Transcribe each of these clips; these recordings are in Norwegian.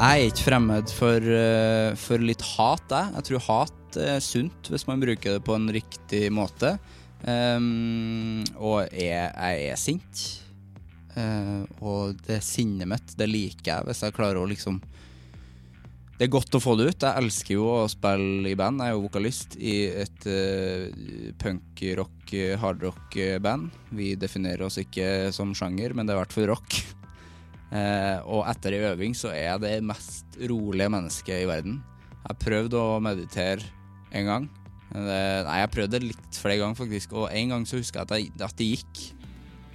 Jeg er ikke fremmed for, eh, for litt hat, jeg. Jeg tror hat er sunt hvis man bruker det på en riktig måte. Um, og jeg, jeg er sint. Uh, og det sinnet mitt, det liker jeg hvis jeg klarer å liksom Det er godt å få det ut. Jeg elsker jo å spille i band. Jeg er jo vokalist i et uh, punk-rock, hardrock-band. Vi definerer oss ikke som sjanger, men det er i hvert fall rock. Eh, og etter ei øving så er jeg det mest rolige mennesket i verden. Jeg prøvde å meditere en gang. Nei, jeg prøvde litt flere ganger, faktisk. Og en gang så husker jeg at, jeg, at det gikk.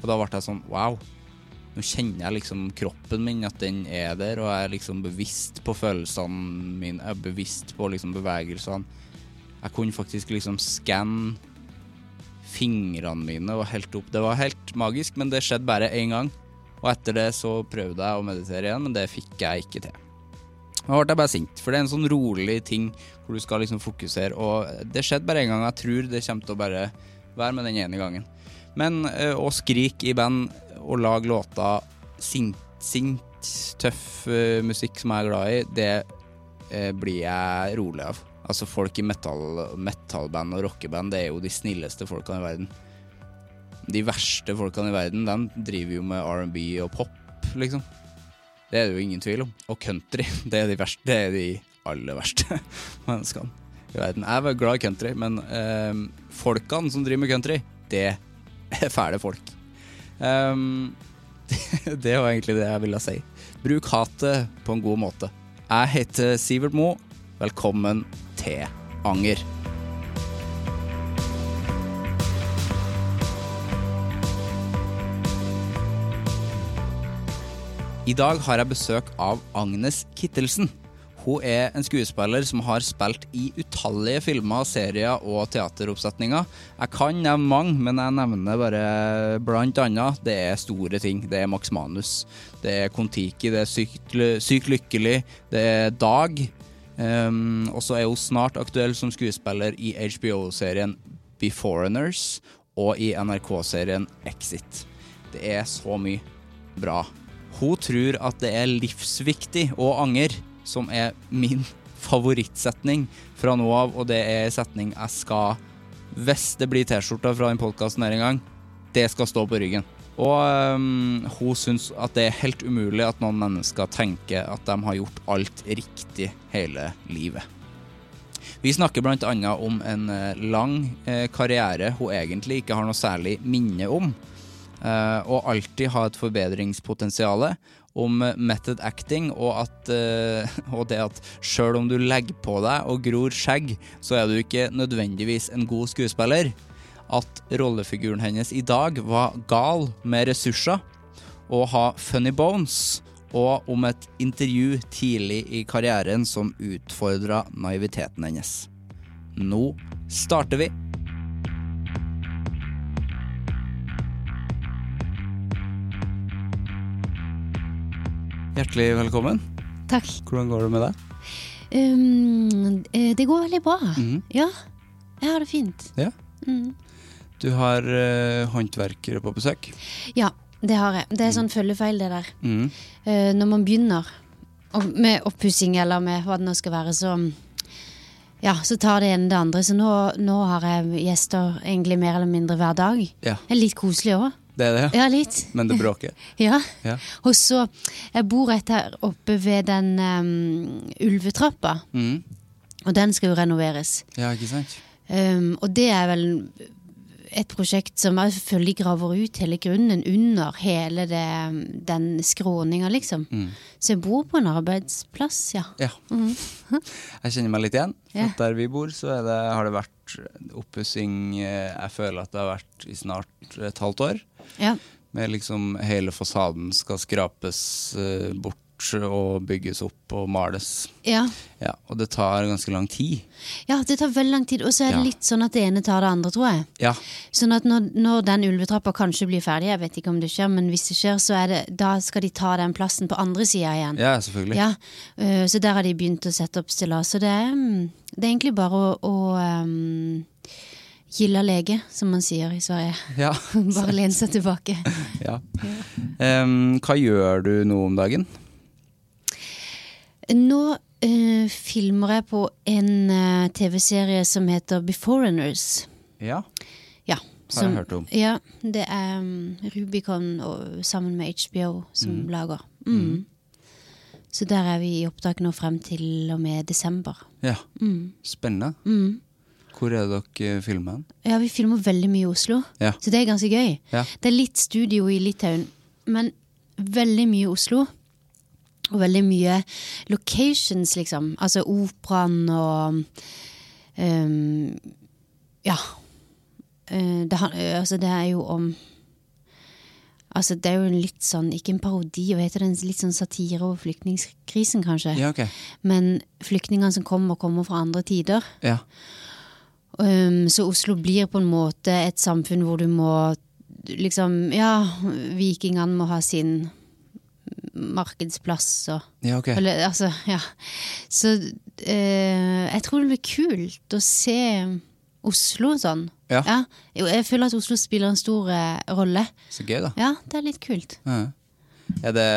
Og da ble jeg sånn wow. Nå kjenner jeg liksom kroppen min, at den er der, og jeg er liksom bevisst på følelsene mine. Jeg er bevisst på liksom bevegelsene. Jeg kunne faktisk liksom skanne fingrene mine og helt opp. Det var helt magisk, men det skjedde bare én gang. Og etter det så prøvde jeg å meditere igjen, men det fikk jeg ikke til. Da ble jeg bare sint, for det er en sånn rolig ting hvor du skal liksom fokusere, og det skjedde bare en gang. Jeg tror det kommer til å bare være med den ene gangen. Men eh, å skrike i band og lage låter, sint, sint tøff eh, musikk som jeg er glad i, det eh, blir jeg rolig av. Altså folk i metal, metalband og rockeband, det er jo de snilleste folkene i verden de verste folkene i verden, de driver jo med R&B og pop, liksom. Det er det jo ingen tvil om. Og country, det er de verste. Det er de aller verste menneskene i verden. Jeg er glad i country, men eh, folkene som driver med country, det er fæle folk. Um, det, det var egentlig det jeg ville si. Bruk hatet på en god måte. Jeg heter Sivert Mo. Velkommen til Anger. I dag har jeg besøk av Agnes Kittelsen. Hun er en skuespiller som har spilt i utallige filmer, serier og teateroppsetninger. Jeg kan nevne mange, men jeg nevner bare blant annet. Det er store ting. Det er Max Manus. Det er Kon-Tiki. Det er Sykt, syk lykkelig. Det er Dag. Um, og så er hun snart aktuell som skuespiller i HBO-serien Beforeigners og i NRK-serien Exit. Det er så mye bra hun tror at det er livsviktig å angre, som er min favorittsetning fra nå av, og det er en setning jeg skal, hvis det blir T-skjorta fra den podkasten her en gang, det skal stå på ryggen. Og um, hun syns at det er helt umulig at noen mennesker tenker at de har gjort alt riktig hele livet. Vi snakker bl.a. om en eh, lang eh, karriere hun egentlig ikke har noe særlig minne om. Uh, og alltid ha et forbedringspotensial om method acting, og, at, uh, og det at sjøl om du legger på deg og gror skjegg, så er du ikke nødvendigvis en god skuespiller. At rollefiguren hennes i dag var gal med ressurser og ha funny bones. Og om et intervju tidlig i karrieren som utfordra naiviteten hennes. Nå starter vi. Hjertelig velkommen. Takk. Hvordan går det med deg? Um, eh, det går veldig bra. Mm. Ja, jeg har det fint. Ja. Mm. Du har uh, håndverkere på besøk. Ja, det har jeg. Det er sånn følgefeil, det der. Mm. Uh, når man begynner med oppussing eller med hva det nå skal være, så ja, så tar det ene det andre. Så nå, nå har jeg gjester egentlig mer eller mindre hver dag. Ja, Det er litt koselig òg. Det er det, ja. Ja, litt. Men det bråker. Ja. Ja. Og så Jeg bor rett her oppe ved den um, ulvetrappa, Mm. og den skal jo renoveres. Ja, ikke sant? Um, og det er vel et prosjekt som jeg selvfølgelig graver ut hele grunnen under hele det, den skråninga, liksom. Mm. Så jeg bor på en arbeidsplass, ja. Ja. Jeg kjenner meg litt igjen. Yeah. Der vi bor, så er det, har det vært oppussing eh, Jeg føler at det har vært i snart et halvt år. Ja, Med liksom hele fasaden skal skrapes eh, bort og bygges opp og males. ja. Ja, Og det tar ganske lang tid. ja det tar veldig lang tid. Og så er det Ja. litt sånn at det ene tar det andre, tror jeg. Ja. Sånn at når, når den ulvetrappa kanskje blir ferdig, jeg vet ikke om det skjer, men hvis det skjer, så er det, da skal de ta den plassen på andre sida igjen. Ja, selvfølgelig. Ja, øh, så der har de begynt å sette opp stillas. Så det er, mm, det er egentlig bare å, å um, gilla lege, som man sier i Sverige. Ja. Bare lene seg tilbake. ja. Um, hva gjør du nå om dagen? Nå øh, filmer jeg på en øh, TV-serie som heter Beforeigners. Ja. Ja. Har jeg hørt om. Ja, det er um, Rubicon og, sammen med HBO som lager. Mm. Så der er vi i opptak nå frem til og med desember. ja. Mm. Spennende. Hvor er det dere filmer? Ja, vi filmer veldig mye i Oslo, Ja. så det er ganske gøy. Ja. Det er litt studio i Litauen, men veldig mye i Oslo. Og veldig mye locations, liksom. Altså operaen og um, Ja. Eh, det, eh, altså, det er jo om Altså, det er jo en litt sånn, ikke en parodi, hva heter det, en litt sånn satire over flyktningkrisen, kanskje. Ja, ok. Men flyktningene som kommer, kommer fra andre tider. Ja. Um, så Oslo blir på en måte et samfunn hvor du må liksom Ja, vikingene må ha sin markedsplass og Ja, ok. Eller altså, ja. Så eh, jeg tror det blir kult å se Oslo sånn. Ja. ja. Jeg føler at Oslo spiller en stor eh, rolle. Så gøy, da. Ja, det er litt kult. Ja. Er det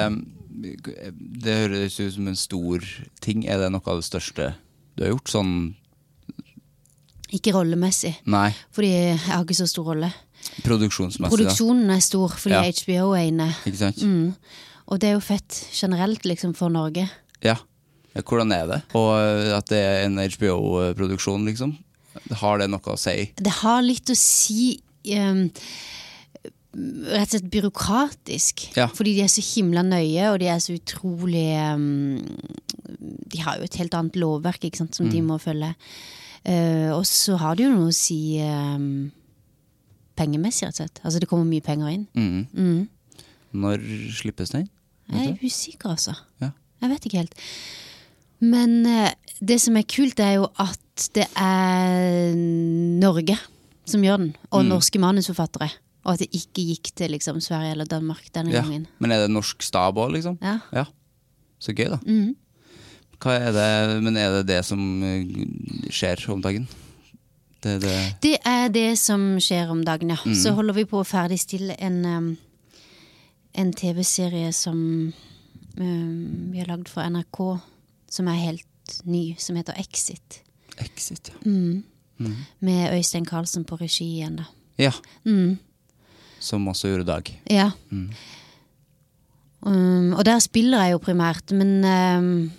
Det høres ut som en stor ting. Er det noe av det største du har gjort? Sånn Ikke rollemessig, Nei, fordi jeg har ikke så stor rolle. produksjonsmessig, Produksjonen er stor fordi Ja. HBO er inne. Ikke sant? Mm. Og det er jo fett generelt, liksom, for Norge. Ja. Hvordan er det? Og at det er en HBO-produksjon, liksom. Har det noe å si? Det har litt å si Um, Rett og slett byråkratisk. Ja. Fordi de er så himla nøye, og de er så utrolig um, De har jo et helt annet lovverk ikke sant, som Mm. de må følge. Uh, og så har det jo noe å si um, pengemessig, rett og slett. Altså det kommer mye penger inn. Mm. Mm. Når slippes den? Jeg er usikker, altså. Ja. Jeg vet ikke helt. Men eh, det som er kult, er jo at det er Norge som gjør den, og Mm. norske manusforfattere. Og at det ikke gikk til liksom, Sverige eller Danmark denne Ja. gangen. Men er det norsk stab òg, liksom? Ja. Ja. Så gøy, da. Mm. Er det, men er det det som eh, skjer om dagen? Det det Det er det som skjer om dagen, ja. Mm. Så holder vi på å ferdigstille en, um, en TV-serie som um, vi har lagd for NRK, som er helt ny, som heter Exit. Exit, ja. Mm. Med Øystein Carlsen på regi igjen, da. Ja. Mm. Som også gjorde Dag. Ja. Mm. Um, og der spiller jeg jo primært, men um,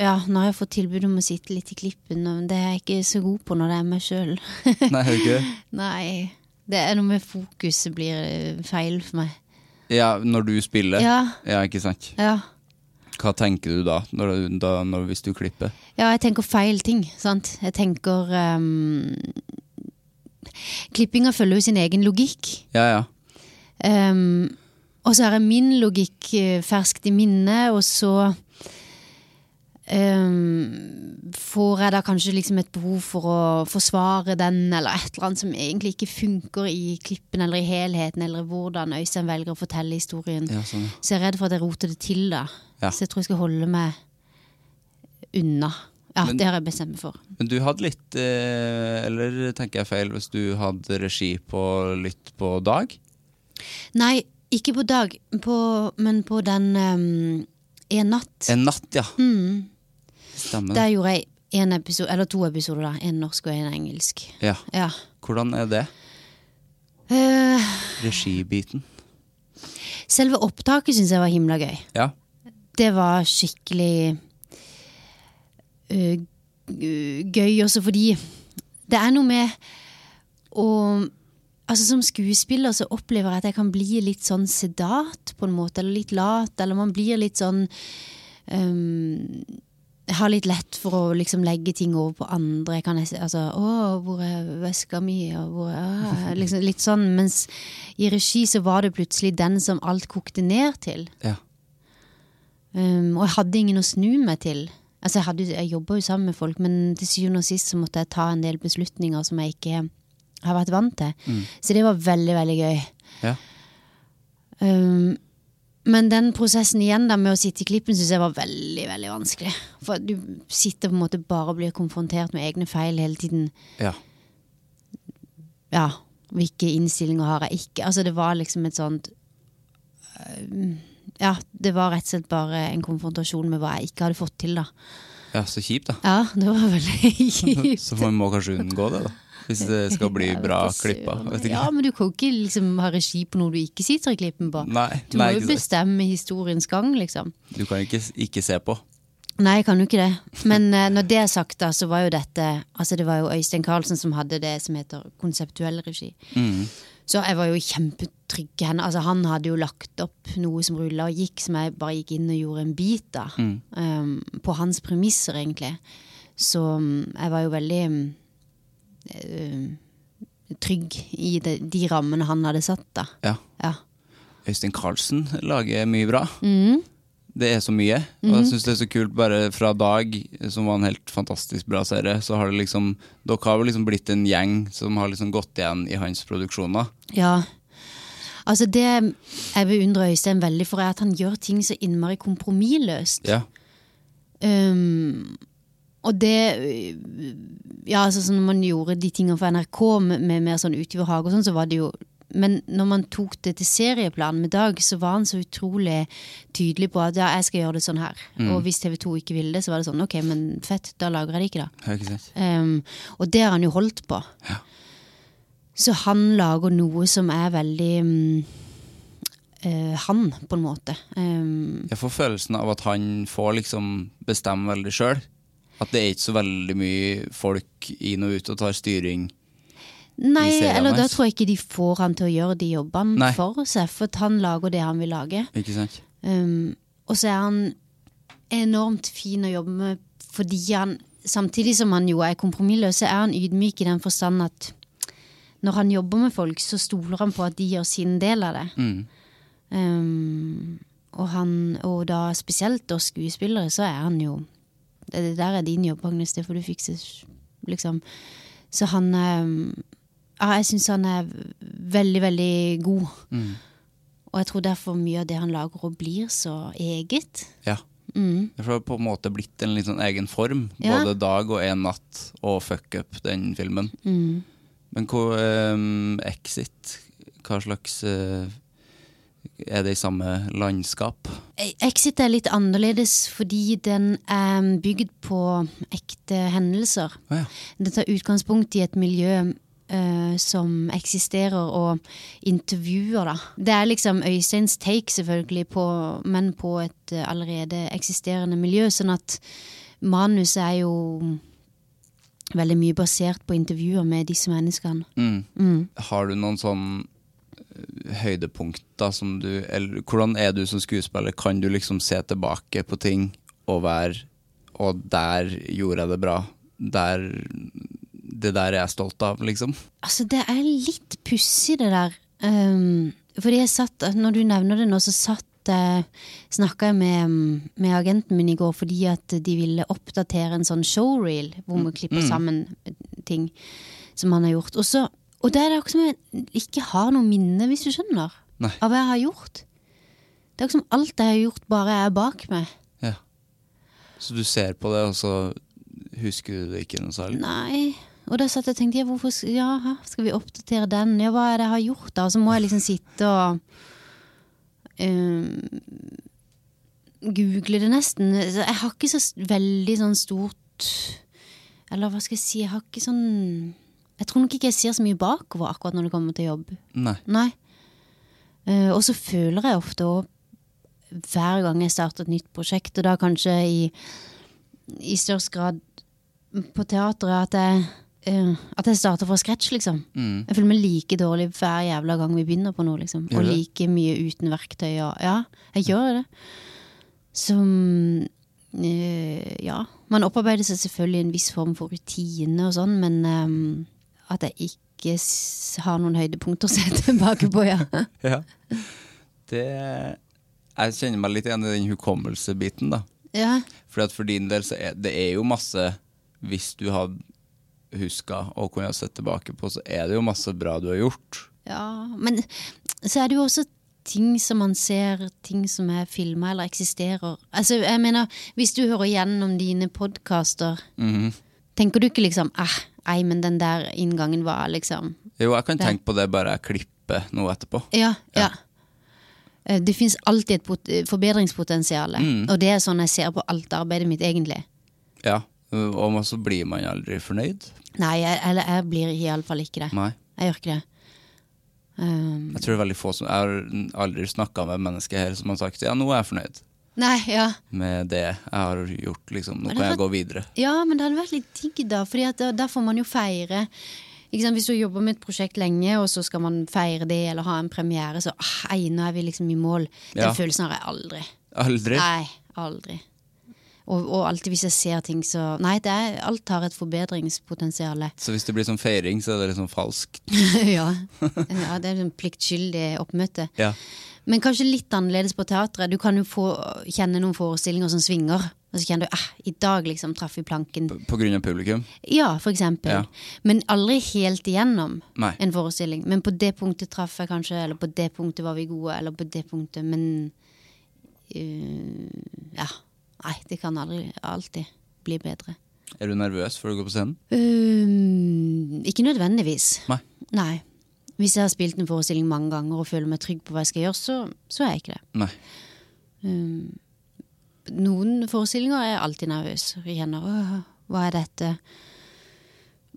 ja, nå har jeg fått tilbud om å sitte litt i klippen, og det er jeg ikke så god på når det er meg sjøl. Nei, er ikke? Nei. Det er noe med fokuset blir eh, feil for meg. Ja, når du spiller? Ja. Ja, ikke sant? Ja. Hva tenker du da, når, da når, hvis du klipper? ja, jeg tenker feil ting, sant. Jeg tenker um, Klippinga følger jo sin egen logikk. Ja, ja. Um, og så har jeg min logikk eh, ferskt i minne, og så Ehm, får jeg da kanskje liksom et behov for å forsvare den, eller et eller annet som egentlig ikke funker i klippen eller i helheten, eller hvordan Øystein velger å fortelle historien. Ja, sånn. Så jeg er redd for at jeg roter det til, da. Ja. Så jeg tror jeg skal holde meg unna. Ja, Men- det har jeg bestemt meg for. Men du hadde litt eh, Eller tenker jeg feil hvis du hadde regi på litt på dag? Nei, ikke på dag, på, men på den um, En natt. En natt, ja. Mm. Stemmer. Der gjorde jeg en episode, eller to episoder, da. En norsk og en engelsk. Ja. Ja. Hvordan er det? Uh, Regibiten? selve opptaket syns jeg var himla gøy. Ja. Det var skikkelig uh, gøy også fordi det er noe med å Altså Som skuespiller så opplever jeg at jeg kan bli litt sånn sedat, på en måte, eller litt lat, eller man blir litt sånn øhm, Jeg har litt lett for å liksom legge ting over på andre. Kan jeg altså, 'Å, hvor er veska mi?' og hvor er liksom, Litt sånn. Mens i regi så var det plutselig den som alt kokte ned til. ja. Um, og jeg hadde ingen å snu meg til. Altså Jeg, hadde, jeg jobba jo sammen med folk, men til syvende og sist så måtte jeg ta en del beslutninger som jeg ikke har vært vant til. Så det var veldig, veldig gøy. ja. Um, men den prosessen igjen da med å sitte i klippen syns jeg var veldig veldig vanskelig. For du sitter på en måte bare og blir konfrontert med egne feil hele tiden. ja. Ja, hvilke innstillinger har jeg ikke? Altså Det var liksom et sånt um, Ja, det var rett og slett bare en konfrontasjon med hva jeg ikke hadde fått til, da. Ja, så kjipt, da. Ja, det var veldig kjipt. Så man må kanskje unngå det, da. Hvis det skal bli bra klippa. Ja, men du kan jo ikke liksom ha regi på noe du ikke sitter i klippen på. Nei, Du må nei, jo bestemme historiens gang, liksom. Du kan ikke, ikke se på. Nei, jeg kan jo ikke det. Men uh, når det er sagt, da, så var jo dette Altså, det var jo Øystein Carlsen som hadde det som heter konseptuell regi. Mm. Så jeg var jo kjempetrygg henne. Altså, han hadde jo lagt opp noe som rulla og gikk, som jeg bare gikk inn og gjorde en bit av. Um, på hans premisser, egentlig. Så um, jeg var jo veldig um, trygg i de, de rammene han hadde satt, da. Ja. Ja. Øystein Carlsen lager mye bra. Mm. Det er så mye. Og jeg syns det er så kult bare fra Dag, som var en helt fantastisk bra serie, så har det liksom Dere har liksom blitt en gjeng som har liksom gått igjen i hans produksjoner. Ja. Altså det jeg beundrer Øystein veldig for, er at han gjør ting så innmari kompromissløst. Ja. Um, og det Ja, altså når man gjorde de tingene for NRK med, med mer sånn Utover hage og sånn, så var det jo Men når man tok det til serieplan med Dag, så var han så utrolig tydelig på at ja, jeg skal gjøre det sånn her. Og hvis TV 2 ikke ville det, så var det sånn ok, men fett, da lager jeg det ikke, da. ikke? Um, og det har han jo holdt på. Ja. Så han lager noe som er veldig um, uh, han, på en måte. Um, Jeg får følelsen av at han får liksom bestemme veldig sjøl. At det er ikke så veldig mye folk inn og ut og tar styring. nei, eller da tror jeg ikke de får han til å gjøre de jobbene Nei. for seg, for han lager det han vil lage. Ikke sant? Um, og så er han enormt fin å jobbe med fordi han, samtidig som han jo er kompromissløs, så er han ydmyk i den forstand at når han jobber med folk, så stoler han på at de gjør sin del av det. Mm. Um, og, han, og da spesielt oss skuespillere, så er han jo Det der er din jobb, Agnes, det får du fikse, liksom. Så han um, Ja, jeg syns han er veldig, veldig god. Mm. Og jeg tror derfor mye av det han lager, og blir så eget. Ja. Mm. Det har på en måte blitt en litt sånn egen form. Ja. Både Dag og En natt og Fuck Up, den filmen. Mm. Men hvor um, Exit, hva slags eh, Er det i samme landskap? Exit er litt annerledes fordi den er bygd på ekte hendelser. Oh, ja. Det tar utgangspunkt i et miljø uh, som eksisterer, og intervjuer, da. Det er liksom Øysteins take, selvfølgelig, på, men på et eh, allerede eksisterende miljø. Sånn at manuset er jo veldig mye basert på intervjuer med disse menneskene. Mm. Har du noen sånn høydepunkter som du Eller hvordan er du som skuespiller? Kan du liksom se tilbake på ting og være Og der gjorde jeg det bra. Der Det der er jeg stolt av, liksom. Altså, det er litt pussig, det der. Um, fordi jeg satt, når du nevner det nå, så satt jeg snakka med, med agenten min i går fordi at de ville oppdatere en sånn showreel hvor vi klipper sammen ting som han har gjort. Og, så, og det er det som jeg ikke har noe minne, hvis du skjønner, Nei. av hva jeg har gjort. Det er akkurat som alt jeg har gjort, bare er bak meg. Ja. Så du ser på det, og så husker du det ikke noe særlig? Nei. Og da satt jeg og tenkte ja, hvorfor ja, skal vi oppdatere den? Ja, hva er det jeg har gjort, da? Og så må jeg liksom sitte og eh, Google det nesten. Jeg har ikke så veldig sånn stort Eller hva skal jeg si, jeg har ikke sånn Jeg tror nok ikke jeg ser så mye bakover akkurat når det kommer til jobb. Nei. Nei. Uh, og så føler jeg ofte òg hver gang jeg starter et nytt prosjekt, og da kanskje i, i størst grad på teatret, at jeg, uh, at jeg starter fra scratch, liksom. Mm. Jeg føler meg like dårlig hver jævla gang vi begynner på noe, liksom. Gjør Og det? like mye uten verktøy og Ja, jeg gjør det. Som uh, Ja. Man opparbeider seg selvfølgelig en viss form for rutine og sånn, men eh, at jeg ikke har noen høydepunkter å se tilbake på, ja. Ja. Det Jeg kjenner meg litt igjen i den hukommelsebiten, da. ja. For at for din del så er det er jo masse Hvis du har huska og kunne sett tilbake på, så er det jo masse bra du har gjort. Ja, men så er det jo også ting som man ser, ting som er filma eller eksisterer. Altså, jeg mener, hvis du hører gjennom dine podkaster, Mhm. tenker du ikke liksom eh, ei, men den der inngangen var liksom Jo, jeg kan Det- tenke på det bare jeg klipper noe etterpå. Ja, ja. ja. Det fins alltid et pot forbedringspotensial, og det er sånn jeg ser på alt arbeidet mitt, egentlig. Ja. Og så blir man aldri fornøyd. Nei, jeg, eller jeg blir iallfall ikke det. Nei. Jeg gjør ikke det. Um, Jeg tror det er veldig få som Jeg har aldri snakka med mennesker her som har sagt ja, nå er jeg fornøyd nei, ja. med det jeg har gjort. liksom, Nå kan jeg gå videre. Ja, men det hadde vært litt digg, da. At da, får man jo feire. Ikke sant? Hvis du jobber med et prosjekt lenge, og så skal man feire det eller ha en premiere, så ah, ei, nå er vi liksom i mål. Den Ja. følelsen har jeg aldri. Aldri. Nei, aldri. Og, og alltid hvis jeg ser ting, så Nei, det er, alt har et forbedringspotensial. Så hvis det blir sånn feiring, så er det liksom falskt. ja. ja. Det er sånn pliktskyldig oppmøte. Ja. Men kanskje litt annerledes på teatret. Du kan jo få kjenne noen forestillinger som svinger. Og så kjenner du eh, i dag liksom traff vi planken. På, På grunn av publikum. Ja, for eksempel. Ja. Men aldri helt igjennom Nei. en forestilling. Men på det punktet traff jeg kanskje, eller på det punktet var vi gode, eller på det punktet, men uh, Ja. Nei, det kan aldri alltid bli bedre. Er du nervøs før du går på scenen? Um, ikke nødvendigvis. Nei. Nei. Hvis jeg har spilt en forestilling mange ganger og føler meg trygg på hva jeg skal gjøre, så, så er jeg ikke det. Nei. Noen forestillinger er jeg alltid nervøs. Jeg kjenner hva er dette?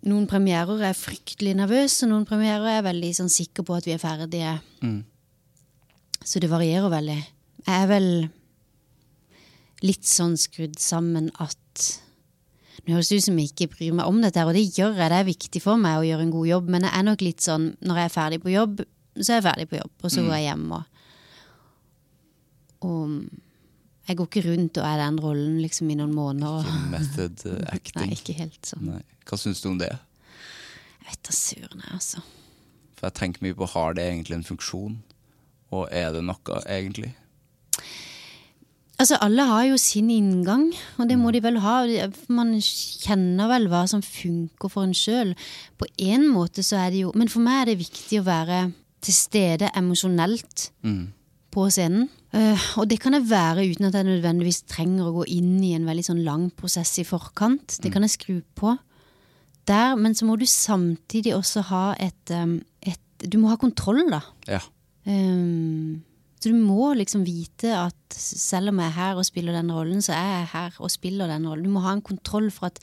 Noen premierer er jeg fryktelig nervøs, og noen premierer er jeg veldig sånn, sikker på at vi er ferdige. Mm. Så det varierer veldig. Jeg er vel litt sånn skrudd sammen at Nå høres det ut som jeg ikke bryr meg om dette, og det gjør jeg. Det er viktig for meg å gjøre en god jobb, men jeg er nok litt sånn når jeg er ferdig på jobb, så er jeg ferdig på jobb, og så går jeg hjem og Og jeg går ikke rundt og er den rollen liksom i noen måneder. Og, Method uh, acting. nei, ikke helt sånn. Nei. Hva syns du om det? Jeg vet da søren, jeg, altså. For jeg tenker mye på har det egentlig en funksjon, og er det noe egentlig? Altså, alle har jo sin inngang, og det må de vel ha. Man kjenner vel hva som funker for en sjøl. På en måte så er det jo Men for meg er det viktig å være til stede emosjonelt Mm. på scenen. Uh, og det kan jeg være uten at jeg nødvendigvis trenger å gå inn i en veldig sånn lang prosess i forkant. Det kan jeg skru på der, men så må du samtidig også ha et, um, et Du må ha kontroll, da. Ja. Um, så du må liksom vite at selv om jeg er her og spiller den rollen, så er jeg her og spiller den rollen. Du må ha en kontroll for at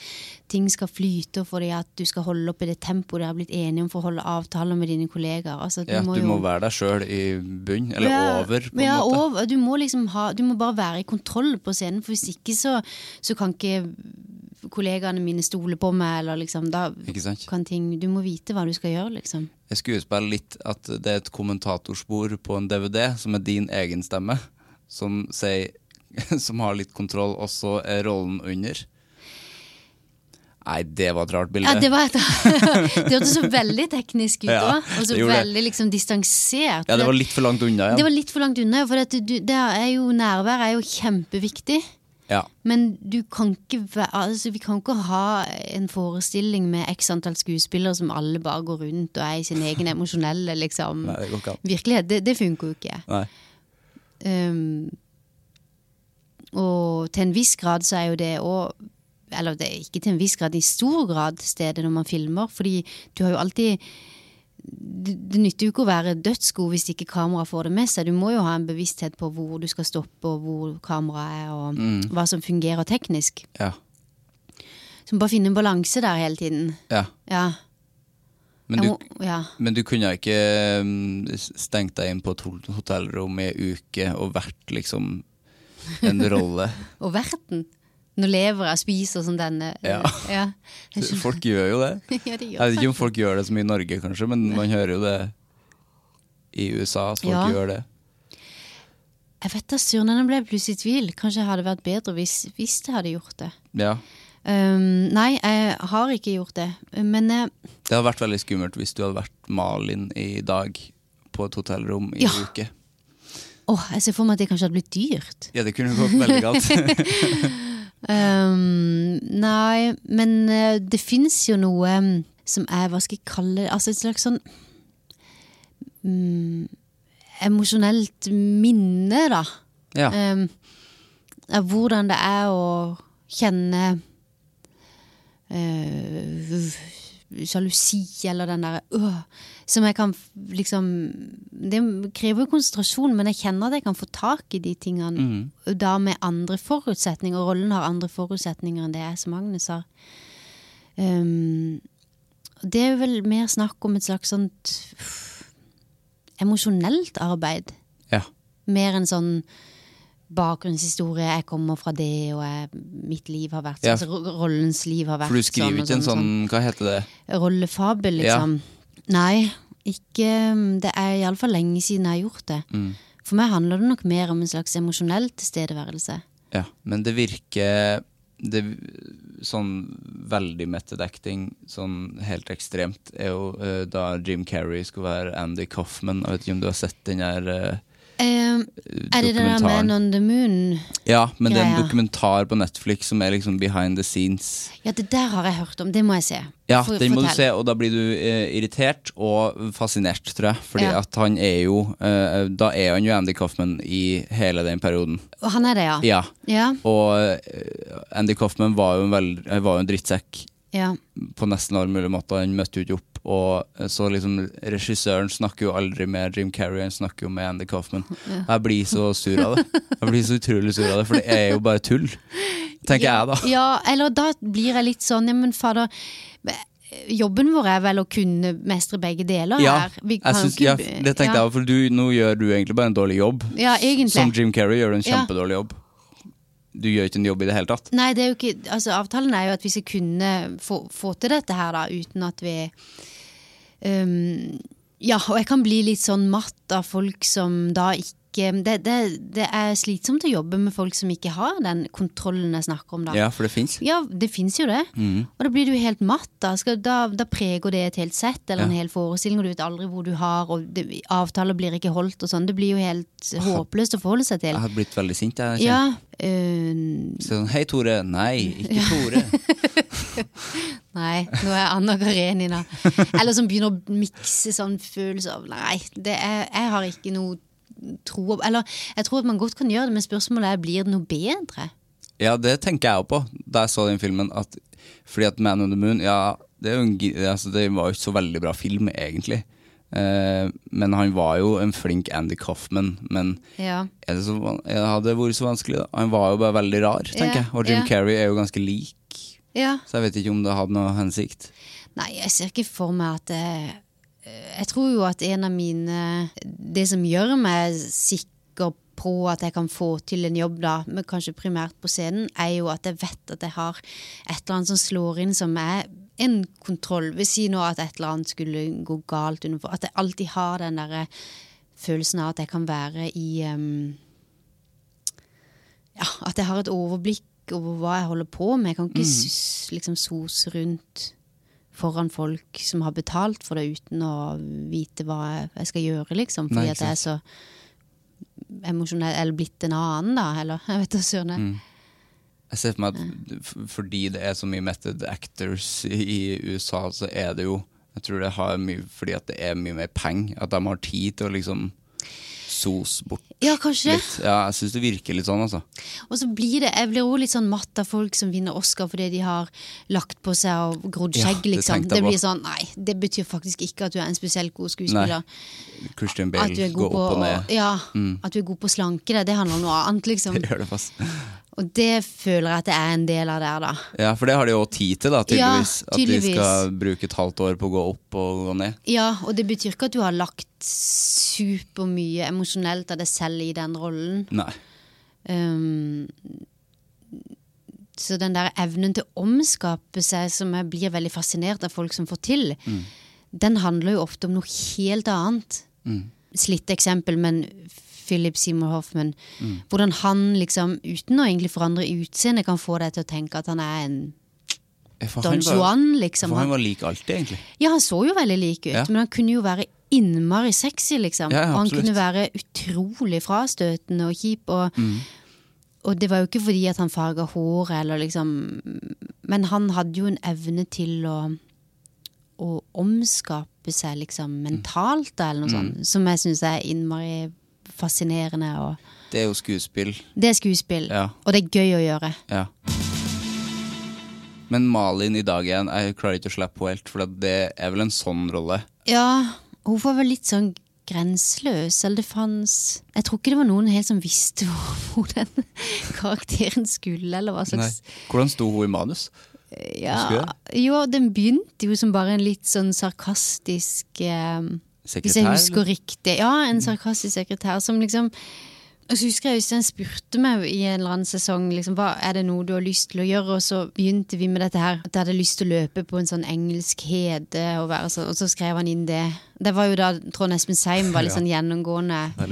ting skal flyte, og fordi at du skal holde opp i det tempoet dere har blitt enige om for å holde avtaler med dine kollegaer. Altså, ja du jo- må være deg sjøl i bunn, eller ja, over, på en ja, måte. Over. Du må liksom ha Du må bare være i kontroll på scenen, for hvis ikke så, så kan ikke kollegaene mine stoler på meg, eller liksom da kan ting Du må vite hva du skal gjøre, liksom. Jeg skuespiller litt at det er et kommentatorspor på en DVD som er din egen stemme, som, sier, som har litt kontroll, og så er rollen under. Nei, det var et rart bilde. Ja, det, var et, det hørtes så veldig teknisk ut Ja, òg, og så det det. veldig liksom distansert. ja, det var litt for langt unna, Det var litt for langt unna, for du, det er jo, nærvær er jo kjempeviktig. Ja. Men du kan ikke altså, vi kan ikke ha en forestilling med x antall skuespillere som alle bare går rundt og er i sin egen emosjonelle liksom, Nei, det virkelighet. Det, det funker jo ikke. Nei. Um, og til en viss grad så er jo det òg Eller det er ikke til en viss grad, i stor grad stedet når man filmer. Fordi du har jo alltid det, det nytter jo ikke å være dødsgod hvis ikke kameraet får det med seg. Du må jo ha en bevissthet på hvor du skal stoppe, og hvor kameraet er, og hva som fungerer teknisk. Ja. Så må bare finne en balanse der hele tiden. ja. Ja. Men du, må, ja. men du kunne ikke mm, stengt deg inn på et hotellrom i en uke og vært liksom en rolle. Og verten. Nå lever jeg og spiser som denne. Ja. ja. Folk gjør jo det. Ja, de gjør Jeg vet ikke om folk gjør det så mye i Norge, kanskje, men man hører jo det i USA. At folk Ja. gjør det. Jeg vet da søren, jeg ble plutselig i tvil. Kanskje hadde vært bedre hvis, hvis jeg hadde gjort det. Ja. Um, nei, jeg har ikke gjort det. Men jeg... Det hadde vært veldig skummelt hvis du hadde vært Malin i dag på et hotellrom i Ja. en uke. åh, jeg ser for meg at det kanskje hadde blitt dyrt. Ja, det kunne gått veldig galt. Um, nei, men eh, det fins jo noe mm, som er, hva skal jeg kalle det, altså et slags sånn um, emosjonelt minne, da. ja. Um, av hvordan det er å kjenne eh, sjalusi, eller den derre øh, Som jeg kan liksom Det krever jo konsentrasjon, men jeg kjenner at jeg kan få tak i de tingene. Da med andre forutsetninger. Rollen har andre forutsetninger enn det jeg som Agnes har. Um, det er vel mer snakk om et slags sånt uff, emosjonelt arbeid ja. mer enn sånn bakgrunnshistorie. Jeg kommer fra det, og jeg, mitt liv har vært sånn. Ja. Altså, rollens liv har vært sånn. For du skriver sånn. ikke en sånn, sånn, Hva heter det? sånn rollefabel, liksom. Nei, ikke Det er iallfall lenge siden jeg har gjort det. Mm. For meg handler det nok mer om en slags emosjonell tilstedeværelse. Ja, men det virker det, Sånn veldig method acting, sånn helt ekstremt, er jo uh, da Jim Carrey skulle være Andy Coffman. Jeg vet ikke om du har sett den der eh, Eh, er det det der med on the Moon? Ja, men det er en dokumentar på Netflix som er liksom behind the scenes. Ja, det der har jeg hørt om. Det må jeg se. Ja, For- den må du se, og da blir du eh, irritert og fascinert, tror jeg. Fordi Ja. at han er jo eh, Da er han jo Andy Coffman i hele den perioden. Og han er det, ja? Ja. Ja. Og eh, Andy Coffman var jo en, veld, var jo en drittsekk ja. på nesten alle mulige måter. Han møtte jo ikke opp. Og så liksom Regissøren snakker jo aldri med Jim Carrey, han snakker jo med Andy Coffman. Jeg blir så sur av det. Jeg blir så utrolig sur av det, for det er jo bare tull. Tenker jeg, da. Ja, eller da blir jeg litt sånn, ja, men fader Jobben vår er vel å kunne mestre begge deler Ja, her. Vi kan jo synes, ikke- ja, det tenkte ja. jeg, for du, nå gjør du egentlig bare en dårlig jobb. Ja, egentlig. Som Jim Carrey gjør du en kjempedårlig jobb. Du gjør ikke en jobb i det hele tatt. Nei, det er jo ikke Altså, avtalen er jo at vi skal kunne få, få til dette her, da, uten at vi um, Ja, og jeg kan bli litt sånn matt av folk som da ikke det, det, det er slitsomt å jobbe med folk som ikke har den kontrollen jeg snakker om, da. Ja, for det fins. Ja, det fins jo det. Og da blir du helt matt. Da, Skal, da, da preger det et helt sett eller en hel forestilling, og du vet aldri hvor du har, og det, avtaler blir ikke holdt og sånn. Det blir jo helt håpløst å forholde seg til. Jeg har blitt veldig sint. Jeg, Ja, øh, sånn, Hei, Tore. Nei, ikke Tore. Nei, nå er Anna Karenina. Eller som begynner å mikse sånn følelser av Nei, det er, jeg har ikke noe tro Eller jeg tror at man godt kan gjøre det, men spørsmålet er blir det noe bedre. Ja, det tenker jeg òg på da jeg så den filmen. At, fordi at Man on the Moon Ja, det, en, altså, det var jo ikke så veldig bra film, egentlig. Eh, men han var jo en flink Andy Coffman. Men Ja. det så, hadde det vært så vanskelig, da? Han var jo bare veldig rar, tenker Ja, jeg. Og Jim ja. Carrey er jo ganske lik. ja. Så jeg vet ikke om det hadde noe hensikt. Nei, jeg ser ikke for meg at eh, Jeg tror jo at en av mine Det som gjør meg sikker på at jeg kan få til en jobb, da, men kanskje primært på scenen, er jo at jeg vet at jeg har et eller annet som slår inn som er en kontroll. Vil si nå at et eller annet skulle gå galt underfor. At jeg alltid har den derre følelsen av at jeg kan være i um, Ja, at jeg har et overblikk over hva jeg holder på med. Jeg kan ikke mm. liksom sose rundt foran folk som har betalt for det, uten å vite hva jeg, skal gjøre, liksom. Fordi Nei, at jeg er så emosjonell, eller blitt en annen, da. Eller jeg vet da søren. jeg. Jeg ser for meg at fordi det er så mye method actors i USA, så er det jo Jeg tror det har mye fordi at det er mye mer penger. At de har tid til å liksom sos bort Ja, kanskje. litt. Ja, jeg syns det virker litt sånn, altså. Og så blir det, jeg blir også litt sånn matt av folk som vinner Oscar fordi de har lagt på seg og grodd skjegg, det liksom. Det, blir sånn, nei, det betyr faktisk ikke at du er en spesielt god skuespiller. Nei. Christian Bale går opp og ned. Mm. Ja, at du er god på å slanke deg. Det handler om noe annet, liksom. Det gjør det fast. Og det føler jeg at det er en del av der, da. Ja, for det har de jo tid til, da, tydeligvis. Ja, tydeligvis. At de skal bruke et halvt år på å gå opp og gå ned. Ja, og det betyr ikke at du har lagt supermye emosjonelt av deg selv i den rollen. Nei. Um, så den der evnen til å omskape seg, som jeg blir veldig fascinert av folk som får til, den handler jo ofte om noe helt annet. Slitt eksempel, men Philip Seymour Hoffman. Hvordan han liksom, uten å egentlig forandre utseende, kan få deg til å tenke at han er en For Don var- Juan, liksom. For han var lik alltid, egentlig. ja, han så jo veldig lik ut, Ja. men han kunne jo være innmari sexy, liksom. Ja, ja, han kunne være utrolig frastøtende og kjip. Og, Mm. og det var jo ikke fordi at han farga håret, eller liksom Men han hadde jo en evne til å, å omskape seg liksom mentalt, da, eller noe Mm. sånt, som jeg syns er innmari fascinerende. Og Det er jo skuespill. det er skuespill, Ja. og det er gøy å gjøre. Ja. Men Malin i dag igjen, jeg klarer ikke å slippe henne helt, for det er vel en sånn rolle. Ja, hun var vel litt sånn grenseløs, eller det fanns Jeg tror ikke det var noen helt som visste hvor, hvor den karakteren skulle, eller hva Nei. Hvordan sto hun i manus? Ja, jo, den begynte jo som bare en litt sånn sarkastisk eh, Hvis jeg husker riktig. Ja, en sarkastisk sekretær som liksom og så husker jeg Øystein spurte meg i en eller annen sesong liksom, hva er det noe du har lyst til å gjøre, og så begynte vi med dette her. At jeg hadde lyst til å løpe på en sånn engelsk hede, og, sånn, og så skrev han inn det. Det var jo da Trond Espen Seim var litt sånn gjennomgående ja,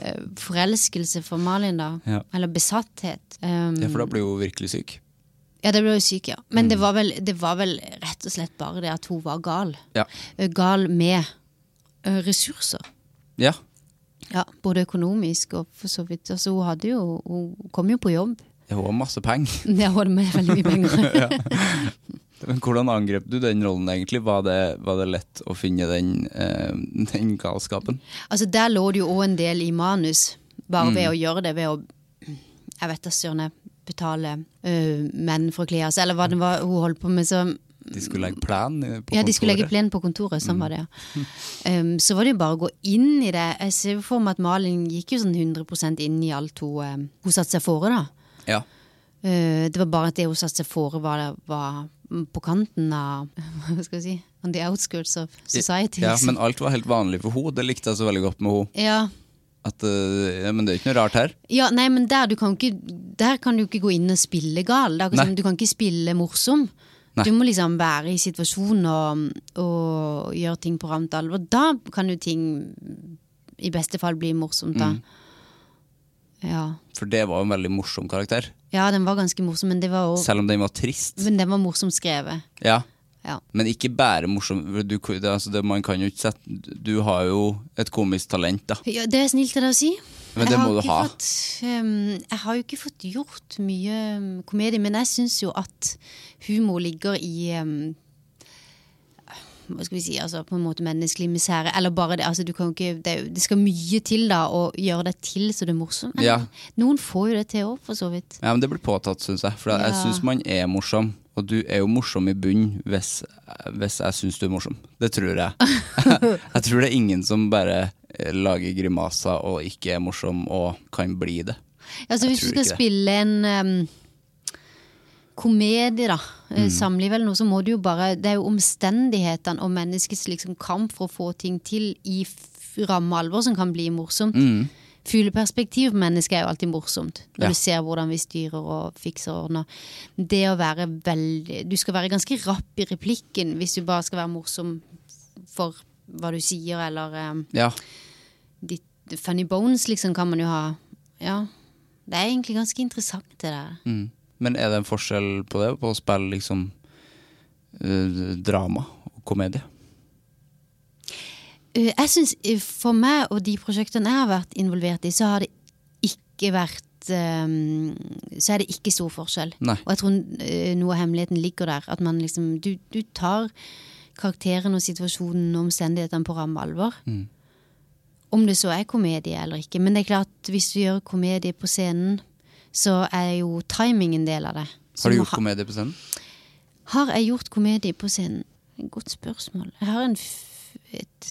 eh, forelskelse for Malin, da. Ja. Eller besatthet. Um, Ja, for da ble hun virkelig syk. ja, det ble jo syk, ja. Men Mm. det, var vel, det var vel rett og slett bare det at hun var gal. Ja. Eh, Gal med ressurser. ja. Ja, Både økonomisk og for så vidt. Altså, hun, hadde jo, hun kom jo på jobb. Hun har masse penger. Det hadde med veldig mye penger. Men hvordan angrep du den rollen egentlig? Var det, var det lett å finne den, eh, den galskapen? altså, Der lå det jo òg en del i manus, bare Mm. ved å gjøre det. Ved å jeg vet da søren betale uh, menn for å kle av seg, eller hva det var hun holdt på med. Så, De skulle legge plan på på ja, de skulle legge kontoret. plen på kontoret. Sånn var det, ja. Um, så var det jo bare å gå inn i det. Jeg ser for meg at Malin gikk jo sånn 100% inn i alt hun, um, hun satte seg fore, da. Ja. Uh, det var bare at det hun satte seg fore, var, var på kanten av Hva skal jeg si? On the outskirts of society. ja, liksom. men alt var helt vanlig for henne. Det likte jeg så veldig godt med henne. ja. At, eh, ja, men det er ikke noe rart her. Ja, nei, men der, du kan ikke, der kan du ikke gå inn og spille gal. Nei. Du kan ikke spille morsom. Nei. Du må liksom være i situasjonen og, og gjøre ting på ramt alvor. Da kan jo ting i beste fall bli morsomt, da. Mm. Ja. For det var jo en veldig morsom karakter. ja, den var ganske morsom, men, det var også, Selv om den var trist. men den var morsomt skrevet. Ja. Ja. Men ikke bare morsom. Du, det, altså det, man kan jo ikke sette Du har jo et komisk talent, da. Ja, det er snilt av deg å si. Men det Jeg må du ha. Fått, um, jeg har jo ikke fått gjort mye um, komedie, men jeg syns jo at humor ligger i um, hva skal vi si, altså på en måte menneskelig misere. Eller bare det, altså du kan ikke det, det skal mye til da å gjøre det til så det er morsomt. Ja. noen får jo det til òg, for så vidt. Ja, men Det blir påtatt, syns jeg. For jeg Ja. syns man er morsom. Og du er jo morsom i bunn hvis, hvis jeg syns du er morsom. Det tror jeg. jeg tror det er ingen som bare eh, lager grimaser og ikke er morsom og kan bli det. Ja, så Hvis du skal spille en um, komedie, da, eh, Mm. samliv eller noe, så må du jo bare Det er jo omstendighetene og menneskets liksom kamp for å få ting til i ramme alvor som kan bli morsomt. Mm. Fugleperspektiv på mennesket er jo alltid morsomt, når Ja. du ser hvordan vi styrer og fikser og ordner. Det å være veldig Du skal være ganske rapp i replikken hvis du bare skal være morsom for hva du sier, eller um, Ja. ditt funny bones, liksom, kan man jo ha. Ja. Det er egentlig ganske interessant, det der. Mm. Men er det en forskjell på det, på å spille liksom uh, drama og komedie? Eh, Jeg synes, eh, For meg og de prosjektene jeg har vært involvert i, så har det ikke vært ehm, Så er det ikke stor forskjell. Nei. Og jeg tror eh, noe av hemmeligheten ligger der. At man liksom Du, du tar karakteren og situasjonen og omstendighetene på ramme alvor. Mm. Om det så er komedie eller ikke. Men det er klart, hvis du gjør komedie på scenen, så er jo timing en del av det. Så Har du gjort ha- komedie på scenen? Har jeg gjort komedie på scenen? Godt spørsmål. Jeg har en et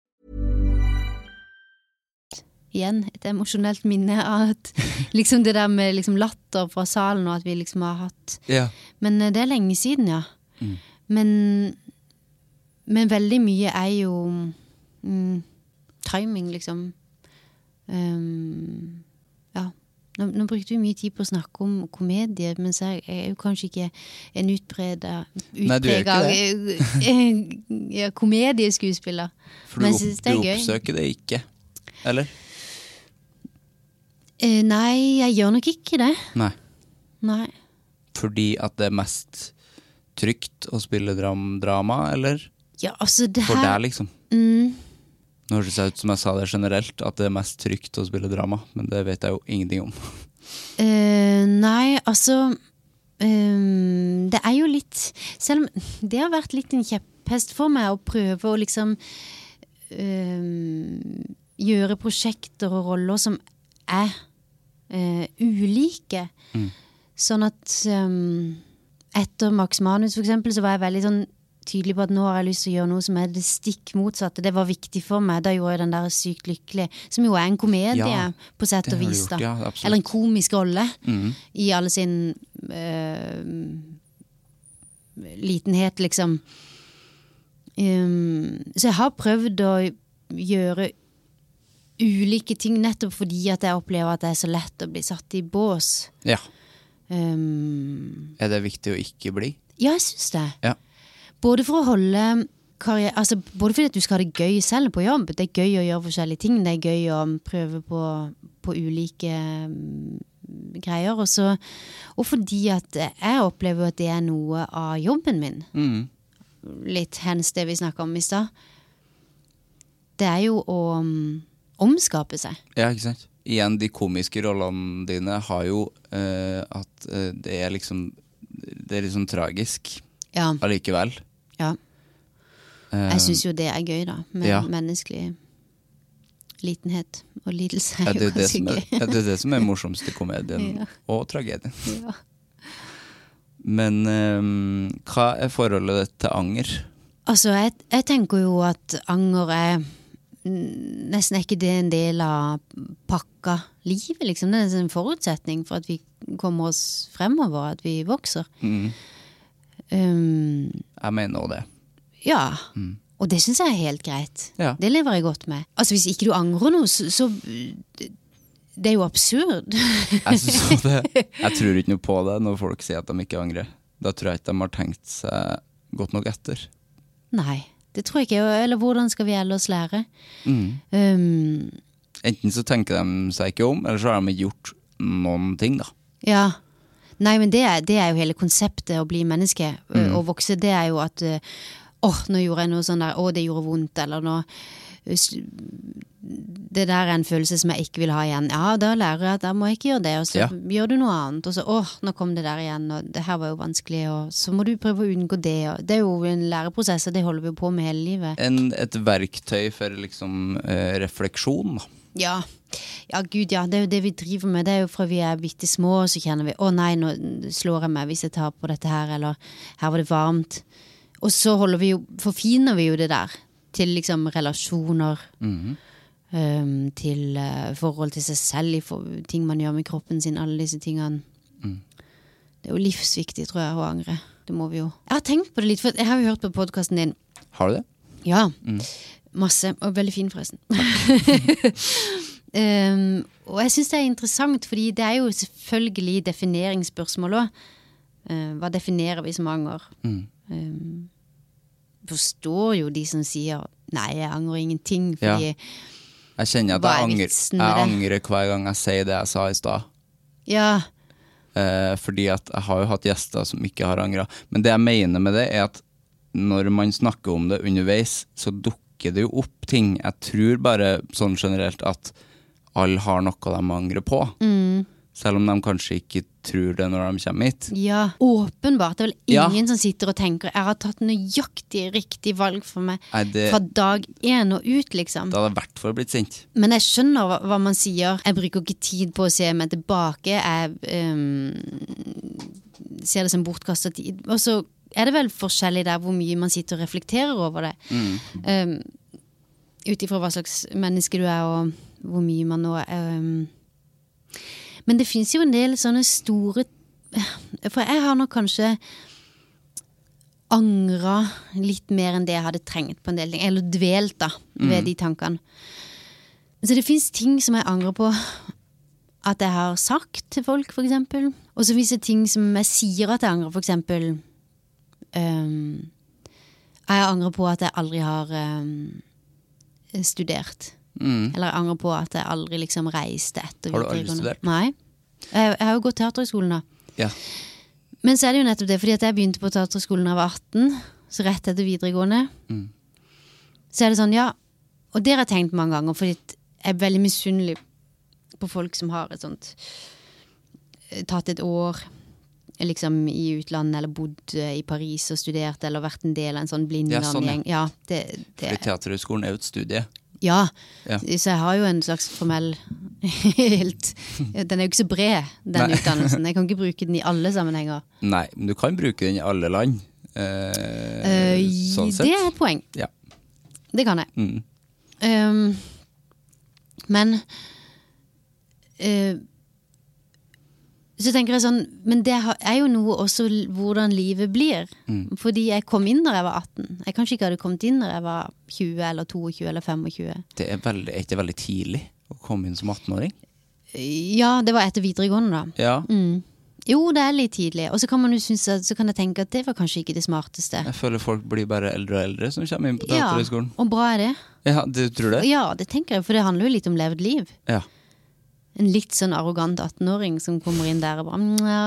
igjen et emosjonelt minne av at liksom det der med liksom latter fra salen, og at vi liksom har hatt Ja. Men eh, det er lenge siden, ja. Men, men veldig mye er jo mm, timing, liksom. Um, ja. Nå, nå brukte vi mye tid på å snakke om komedie, men jeg er jo kanskje ikke en utbreda ja, komedieskuespiller. For Men du, jeg synes opp, det er du gøy. oppsøker det ikke? Eller? Eh, nei, jeg gjør nok ikke det. Nei. Nei. Fordi at det er mest trygt å spille dram drama, eller? Ja, altså, det For her deg, liksom. Mm. Nå høres det ut som jeg sa det generelt, at det er mest trygt å spille drama, men det vet jeg jo ingenting om. Uh, nei, altså um, Det er jo litt Selv om det har vært litt en kjepphest for meg å prøve å liksom um, gjøre prosjekter og roller som er eh, ulike. Sånn at um, etter Max Manus, for eksempel, så var jeg veldig sånn tydelig på at nå har jeg lyst til å gjøre noe som er det stikk motsatte. Det var viktig for meg. Da gjorde jeg den der Sykt lykkelig, som jo er en komedie, Ja, på sett og vis. da. ja. Eller en komisk rolle mm. i alle sin eh, litenhet, liksom. Um, så jeg har prøvd å gjøre ulike ting nettopp fordi at jeg opplever at det er så lett å bli satt i bås. Ja. Um, Er det viktig å ikke bli? ja, jeg syns det. Ja. Både for å holde karriere altså Både fordi at du skal ha det gøy selv på jobb. Det er gøy å gjøre forskjellige ting. Det er gøy å prøve på, på ulike um, greier. Og, så, og fordi at jeg opplever at det er noe av jobben min. Mm. Litt hens det vi snakka om i stad. Det er jo å mm, omskape seg. Ja, ikke sant? Igjen, de komiske rollene dine har jo eh, at eh, det er liksom Det er liksom tragisk Ja. allikevel. ja. Eh, Jeg syns jo det er gøy, da. Med Ja. menneskelig litenhet og lidelse. er er det, jo det, som er, er det det som er morsomste komedien Ja. og tragedien. Ja. Men eh, hva er forholdet ditt til anger? Altså, jeg, jeg tenker jo at anger er nesten er ikke det en del av pakka livet, liksom. Det er en forutsetning for at vi kommer oss fremover, at vi vokser. Mm, Um, jeg mener òg det. ja. Og det syns jeg er helt greit. Ja. Det lever jeg godt med. Altså, hvis ikke du angrer noe, så, så Det er jo absurd. Jeg, jeg tror ikke noe på det når folk sier at de ikke angrer. Da tror jeg ikke de har tenkt seg godt nok etter. Nei, det tror jeg ikke. Eller hvordan skal vi ellers lære? Mm. Um, Enten så tenker de seg ikke om, eller så har de ikke gjort noen ting, da. Ja. Nei, men det det er jo hele konseptet å bli menneske. Å vokse, det er jo at Åh, Åh, nå gjorde jeg noe sånn der, å, det gjorde vondt, eller nå det der er en følelse som jeg ikke vil ha igjen. Ja, da lærer jeg at da må jeg ikke gjøre det, og så Ja. gjør du noe annet. Og så åh, nå kom det der igjen, og det her var jo vanskelig, og så må du prøve å unngå det. Og det er jo en læreprosess, og det holder vi jo på med hele livet. En, et verktøy for liksom eh, refleksjon, da. Ja. ja, gud ja, det er jo det vi driver med. Det er jo fra vi er bitte små, og så kjenner vi å nei, nå slår jeg meg hvis jeg tar på dette her, eller her var det varmt. Og så holder vi jo, forfiner vi jo det der til liksom relasjoner. um, til uh, forhold til seg selv, i for, ting man gjør med kroppen sin, alle disse tingene. Det er jo livsviktig, tror jeg, å angre. Det må vi jo. Jeg har tenkt på det litt, for jeg har jo hørt på podkasten din. Har du det? Ja. Masse. Og veldig fin, forresten. um, og jeg syns det er interessant, fordi det er jo selvfølgelig defineringsspørsmål òg. hva definerer vi som anger? Um, forstår jo de som sier 'nei, jeg angrer ingenting', Ja. Jeg kjenner at jeg er angrer, jeg angrer hver gang jeg sier det jeg sa i stad. Ja. Eh, fordi at jeg har jo hatt gjester som ikke har angra. Men det jeg mener med det, er at når man snakker om det underveis, så dukker det jo opp ting. Jeg tror bare sånn generelt at alle har noe de angrer på. Mm. Selv om de kanskje ikke tror det når de kommer hit. Ja, åpenbart. Det er vel Ja. ingen som sitter og tenker 'jeg har tatt nøyaktig riktig valg for meg Nei, det- fra dag én og ut', liksom. Da hadde jeg i hvert fall blitt sint. Men jeg skjønner hva, hva man sier. Jeg bruker ikke tid på å se meg tilbake. Jeg um, ser det som bortkasta tid. Og så er det vel forskjellig der hvor mye man sitter og reflekterer over det. Um, Ut ifra hva slags menneske du er, og hvor mye man nå ehm. Men det fins jo en del sånne store For jeg har nok kanskje angra litt mer enn det jeg hadde trengt på en del ting. Eller dvelt, da, ved de tankene. Så det fins ting som jeg angrer på at jeg har sagt til folk, eksempel. Og så fins det ting som jeg sier at jeg angrer, eksempel ehm, Jeg angrer på at jeg aldri har um, studert. Eller jeg angrer på at jeg aldri liksom reiste etter Har du aldri studert? Nei. Jeg, jeg har jo gått teaterhøgskolen, da. Ja. Men så er det jo nettopp det, fordi at jeg begynte på teaterhøgskolen da jeg var 18, så rett etter videregående. Så er det sånn, ja, og det har jeg tenkt mange ganger, fordi jeg er veldig misunnelig på folk som har et sånt eh, Tatt et år liksom i utlandet, eller bodd eh, i Paris og studert, eller vært en del av en sånn Ja, sånn, ja. Ja, det, det, Fordi Teaterhøgskolen er jo et studie. Ja. Ja. Så jeg har jo en slags formell helt Den er jo ikke så bred, den Nei. utdannelsen. Jeg kan ikke bruke den i alle sammenhenger. Nei, men du kan bruke den i alle land. Eh, uh, sånn sett. det er et poeng. Ja. Det kan jeg. Mm. Um, men Så tenker jeg sånn Men det er jo noe også hvordan livet blir. Mm. Fordi jeg kom inn da jeg var 18. Jeg kanskje ikke hadde kommet inn da jeg var 20 eller 22 eller 25. Det er, veldig, ikke veldig tidlig å komme inn som 18-åring? Ja, det var etter videregående, da. Ja. Mm. Jo, det er litt tidlig. Og så kan kan jeg tenke at det var kanskje ikke det smarteste. Jeg føler folk blir bare eldre og eldre som kommer inn på Ja, og bra er det. Ja, du tror det? Ja, det tenker jeg, for det handler jo litt om levd liv. Ja. En litt sånn arrogant 18-åring som kommer inn der og bare "Mm, ja.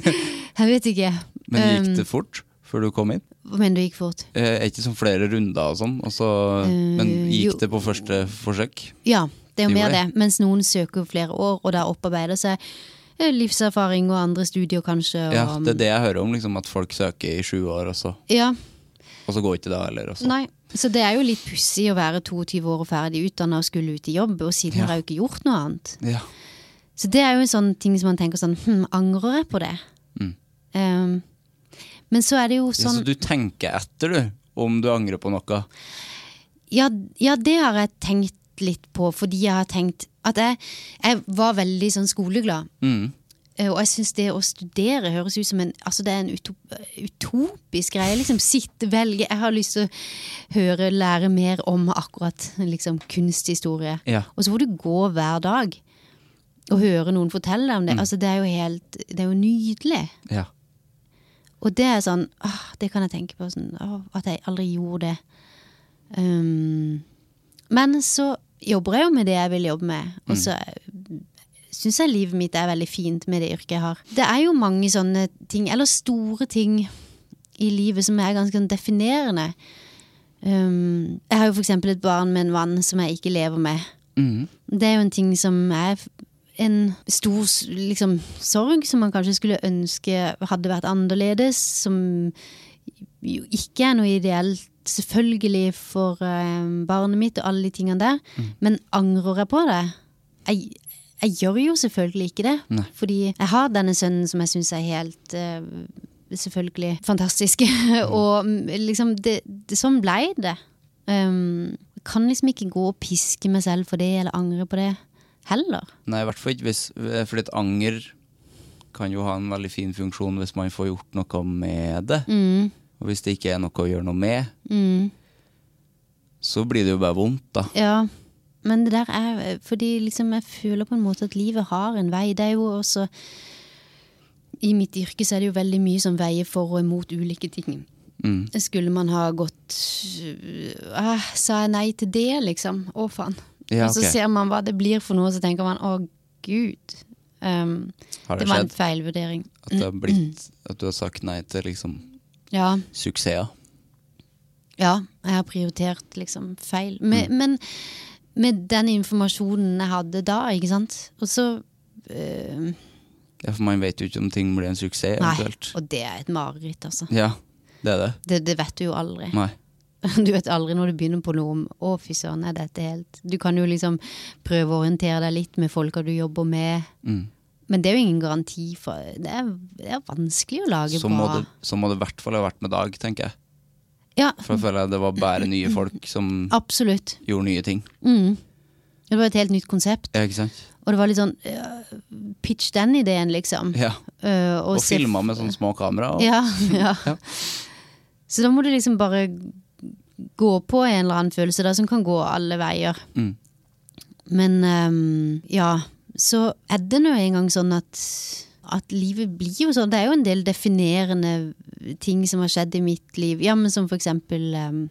Jeg vet ikke. Men gikk Um, det fort før du kom inn? Hva mener du gikk fort? Eh, ikke sånn flere runder og sånn? Og så, men gikk jo. det på første forsøk? Ja, det er jo mer det. Mens noen søker flere år, og da opparbeider seg eh, livserfaring og andre studier kanskje. Og, Ja, det er det jeg hører om, liksom, at folk søker i sju år, og så, Ja, og så går ikke det heller. Og så. nei. Så det er jo litt pussig å være 22 år og ferdig utdanna og skulle ut i jobb, og siden Ja. har jeg jo ikke gjort noe annet. Ja. Så det er jo en sånn ting som man tenker sånn Hm, angrer jeg på det? Mm. Um, men så er det jo Ja, sånn Så du tenker etter, du, om du angrer på noe? Ja, ja, det har jeg tenkt litt på, fordi jeg har tenkt at jeg, jeg var veldig sånn skoleglad. Mm. Eh, Og jeg syns det å studere høres ut som en Altså det er en utop, utopisk greie. Liksom sitte, velge Jeg har lyst til å høre, lære mer om akkurat liksom kunsthistorie. Ja. Og så får du gå hver dag og høre noen fortelle deg om det. Altså Det er jo helt Det er jo nydelig. Ja. Og det er sånn åh, Det kan jeg tenke på. Sånn, åh, at jeg aldri gjorde det. Um, men så jobber jeg jo med det jeg vil jobbe med. Og så syns jeg livet mitt er veldig fint med det yrket jeg har. Det er jo mange sånne ting, eller store ting i livet som er ganske sånn definerende. Um, jeg har jo eksempel et barn med en vann som jeg ikke lever med. Mm. Det er jo en ting som er en stor liksom, sorg, som man kanskje skulle ønske hadde vært annerledes. Som jo ikke er noe ideelt, selvfølgelig, for uh, barnet mitt og alle de tingene der. Men angrer jeg på det? Jeg, jeg gjør jo selvfølgelig ikke det. Nei. Fordi jeg har denne sønnen som jeg syns er helt uh, Selvfølgelig fantastisk. og mm, liksom, det, det, sånn blei det. Um, kan liksom ikke gå og piske meg selv for det, eller angre på det heller. Nei, i hvert fall ikke hvis Fordi et anger kan jo ha en veldig fin funksjon hvis man får gjort noe med det. Mm. Og hvis det ikke er noe å gjøre noe med, så blir det jo bare vondt, da. Ja, men det der er Fordi liksom jeg føler på en måte at livet har en vei. Det er jo også I mitt yrke så er det jo veldig mye som veier for og imot ulike ting. Mm. Skulle man ha gått øh, Sa jeg nei til det, liksom? Å, faen. Ja, Og så ser man hva det blir for noe, så tenker man å, gud. Um, det det var en feilvurdering. at det har blitt At du har sagt nei til liksom Ja. suksesser? Ja, jeg har prioritert liksom feil. Men, men med den informasjonen jeg hadde da, ikke sant. Og så øh, Ja, for man vet jo ikke om ting blir en suksess, Nei, eventuelt. og det er et mareritt, altså. Ja, det er det. Det, det vet du jo aldri. Nei. Du vet aldri når du begynner på noe om Å, fy søren, er dette helt Du kan jo liksom prøve å orientere deg litt med folka du jobber med. Mm. Men det er jo ingen garanti for Det er, det er vanskelig å lage Så bra det, så må det i hvert fall ha vært med Dag, tenker jeg. Ja, For jeg føler det var bare nye folk som absolutt. gjorde nye ting. Mm. Det var et helt nytt konsept. Ja, ikke sant? Og det var litt sånn uh, Pitch den ideen, liksom. Ja. Uh, Og og filma med sånne små kamera. Og, Ja, ja. Ja. Så da må du liksom bare gå på en eller annen følelse da, som kan gå alle veier. Mm. Men um, ja, så er det nå engang sånn at, at livet blir jo sånn. Det er jo en del definerende ting som har skjedd i mitt liv. Ja, men som for eksempel um,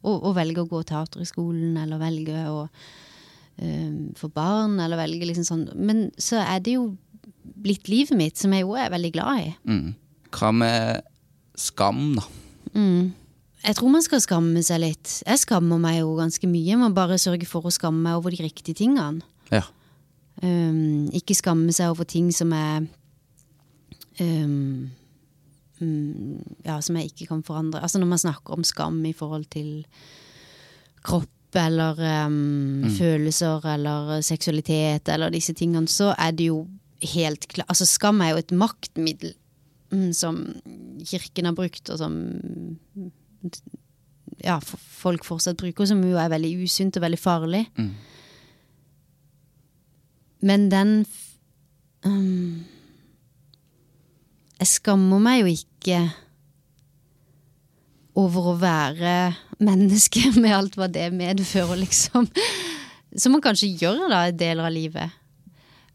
å, å velge å gå teater i skolen, eller velge å um, få barn, eller velge liksom sånn. Men så er det jo blitt livet mitt, som jeg jo er veldig glad i. Mm. Hva med skam, da? Jeg tror man skal skamme seg litt. Jeg skammer meg jo ganske mye. Jeg må bare sørge for å skamme meg over de riktige tingene. Um, ikke skamme seg over ting som er um, mm, Ja, som jeg ikke kan forandre. Altså når man snakker om skam i forhold til kropp eller um, følelser eller seksualitet eller disse tingene, så er det jo helt klart Altså skam er jo et maktmiddel mm, som kirken har brukt, og som ja, folk fortsatt bruker, som jo er veldig usunt og veldig farlig. Men den um, Jeg skammer meg jo ikke over å være menneske med alt hva det medfører, liksom. Som man kanskje gjør da i deler av livet.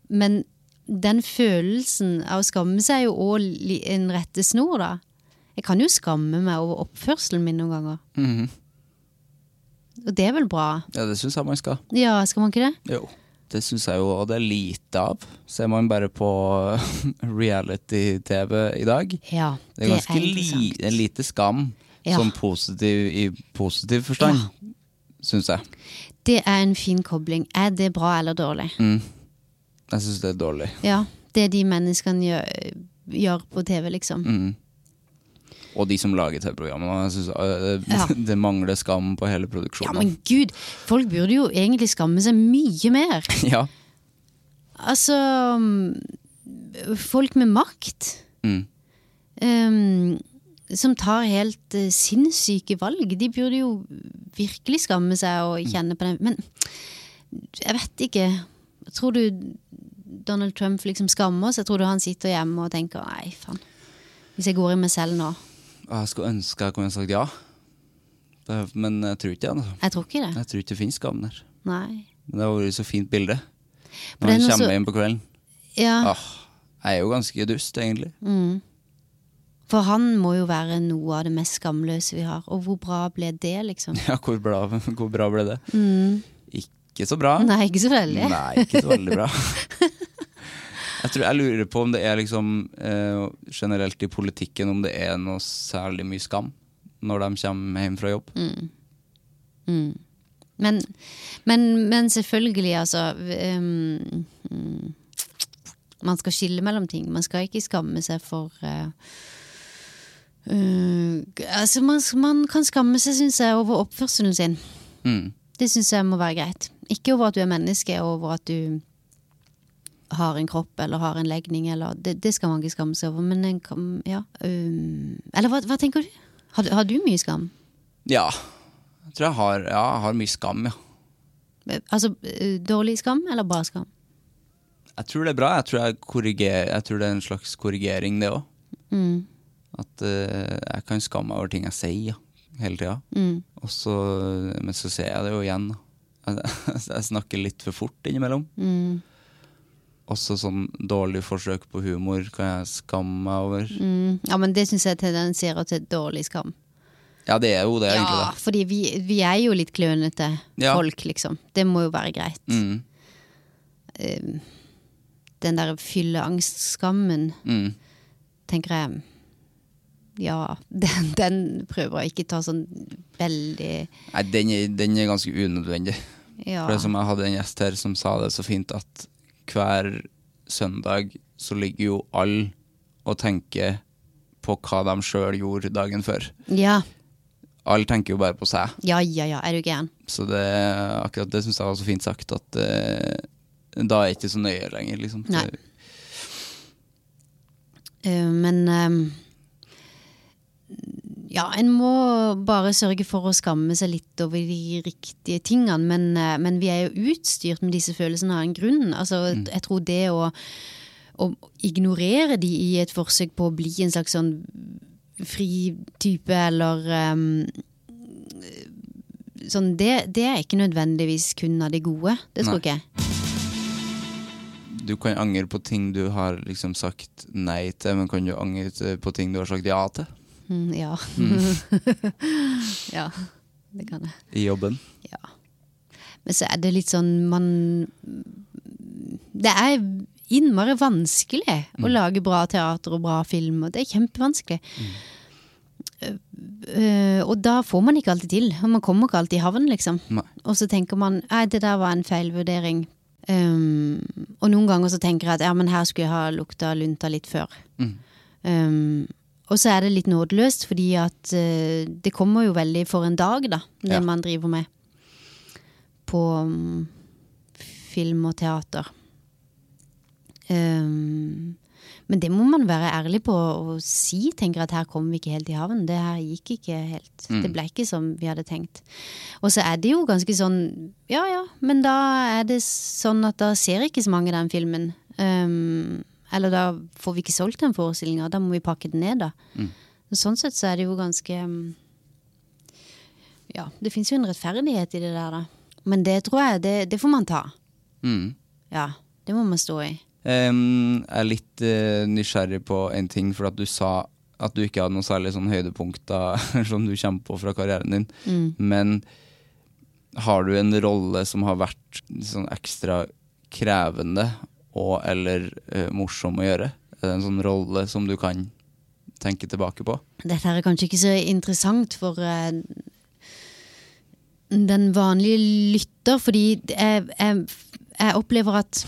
Men den følelsen av å skamme seg er jo òg en rettesnor, da. Jeg kan jo skamme meg over oppførselen min noen ganger. Mhm. Og det er vel bra? ja, det syns jeg man skal. Ja, skal man ikke det? Jo. Det syns jeg jo, og det er lite av. Ser man bare på reality-TV i dag. Ja, Det er ganske li, det er lite skam, Ja. sånn positiv i positiv forstand, ja. syns jeg. Det er en fin kobling. Er det bra eller dårlig? Mm. Jeg syns det er dårlig. Ja, det de menneskene gjør, gjør på TV, liksom. Mm. Og de som lager TV-programmene. Jeg øh, Ja. Det mangler skam på hele produksjonen. Ja, men gud, folk burde jo egentlig skamme seg mye mer. Ja. Altså mm, Folk med makt. Mm. Um, som tar helt uh, sinnssyke valg. De burde jo virkelig skamme seg og kjenne på det. Men jeg vet ikke. Tror du Donald Trump liksom skammer seg? Tror du han sitter hjemme og tenker nei, faen. Hvis jeg går i meg selv nå. Jeg skulle ønske jeg kunne sagt ja, Det- men jeg tror ikke det. Altså. Jeg tror ikke det. Jeg tror ikke det finnes skam der. Nei. Men det har vært så fint bilde. Når han er kommer så- hjem på kvelden. Ja, Åh, jeg er jo ganske dust, egentlig. For han må jo være noe av det mest skamløse vi har. Og hvor bra ble det, liksom? Ja, hvor bra, hvor bra ble det? Ikke så bra. Mm. Nei, ikke så veldig. Nei, ikke så veldig bra. Jeg, tror, jeg lurer på om det er liksom eh, generelt i politikken om det er noe særlig mye skam. når de kommer hjem fra jobb. Men, men, men selvfølgelig, altså um, mm, Man skal skille mellom ting. Man skal ikke skamme seg for uh, uh, Altså, man, man kan skamme seg, syns jeg, over oppførselen sin. Mm. Det syns jeg må være greit. Ikke over at du er menneske, over at du har en kropp eller har en legning. Eller, det, det skal man ikke skamme seg over. Men en kan, ja. um, eller hva, hva tenker du? Har, har du mye skam? Ja. Jeg tror jeg har, ja, jeg har mye skam, ja. Altså uh, dårlig skam eller bra skam? Jeg tror det er bra. Jeg tror, jeg korriger, jeg tror det er en slags korrigering, det òg. Mm. At uh, jeg kan skamme meg over ting jeg sier, ja. Hele tida. Mm. Men så ser jeg det jo igjen. Jeg, jeg snakker litt for fort innimellom. Mm. Også sånn dårlig forsøk på humor kan jeg skamme meg over. Mm. Ja, men det syns jeg tendenserer til dårlig skam. Ja, det er jo det, egentlig. Ja, fordi vi, vi er jo litt klønete Ja. folk, liksom. Det må jo være greit. Mm, Um, Den der fylleangstskammen, mm. tenker jeg Ja, den, den prøver jeg ikke ta sånn veldig Nei, den er, den er ganske unødvendig. Ja. For det som jeg hadde en gjest her som sa det så fint, at hver søndag så ligger jo alle og tenker på hva de sjøl gjorde dagen før. ja. Alle tenker jo bare på seg. Ja, ja, ja, er du gæren? Så det, akkurat det syns jeg var så fint sagt, at uh, da er jeg ikke så nøye lenger, liksom. Nei. Uh, men ehm, ja, en må bare sørge for å skamme seg litt over de riktige tingene, men, eh, men vi er jo utstyrt med disse følelsene av en grunn. Altså, Jeg tror det å, å ignorere de i et forsøk på å bli en slags sånn fri type, eller um, sånn, det, det er ikke nødvendigvis kun av det gode. Det tror ikke jeg. Du kan angre på ting du har liksom sagt nei til, men kan du angre på ting du har sagt ja til Mm, ja. ja, det kan jeg. i jobben? Ja. Men så er det litt sånn man Det er innmari vanskelig å lage bra teater og bra film, og det er kjempevanskelig. Uh, og da får man ikke alltid til, man kommer ikke alltid i havn, liksom. Nei. Og så tenker man nei, det der var en feilvurdering. Um, og noen ganger så tenker jeg at ja, men her skulle jeg ha lukta lunta litt før. Um, og så er det litt nådeløst, fordi at uh, det kommer jo veldig for en dag, da, det Ja. man driver med på um, film og teater. Um, men det må man være ærlig på og si, tenker at her kom vi ikke helt i havn. Det her gikk ikke helt. Det ble ikke som vi hadde tenkt. Og så er det jo ganske sånn, ja ja, men da er det sånn at da ser ikke så mange den filmen. Um, eller da får vi ikke solgt den forestillinga, da må vi pakke den ned, da. Sånn sett så er det jo ganske um, Ja, det fins jo en rettferdighet i det der, da. Men det tror jeg, det, det får man ta. Mm. Ja, det må man stå i. Um, jeg er litt uh, nysgjerrig på en ting, for at du sa at du ikke hadde noen særlig sånn høydepunkter som du kommer på fra karrieren din. Men har du en rolle som har vært sånn ekstra krevende og eller eh, morsom å gjøre? Er det en sånn rolle som du kan tenke tilbake på? Dette er kanskje ikke så interessant for eh, den vanlige lytter, fordi jeg, jeg, jeg opplever at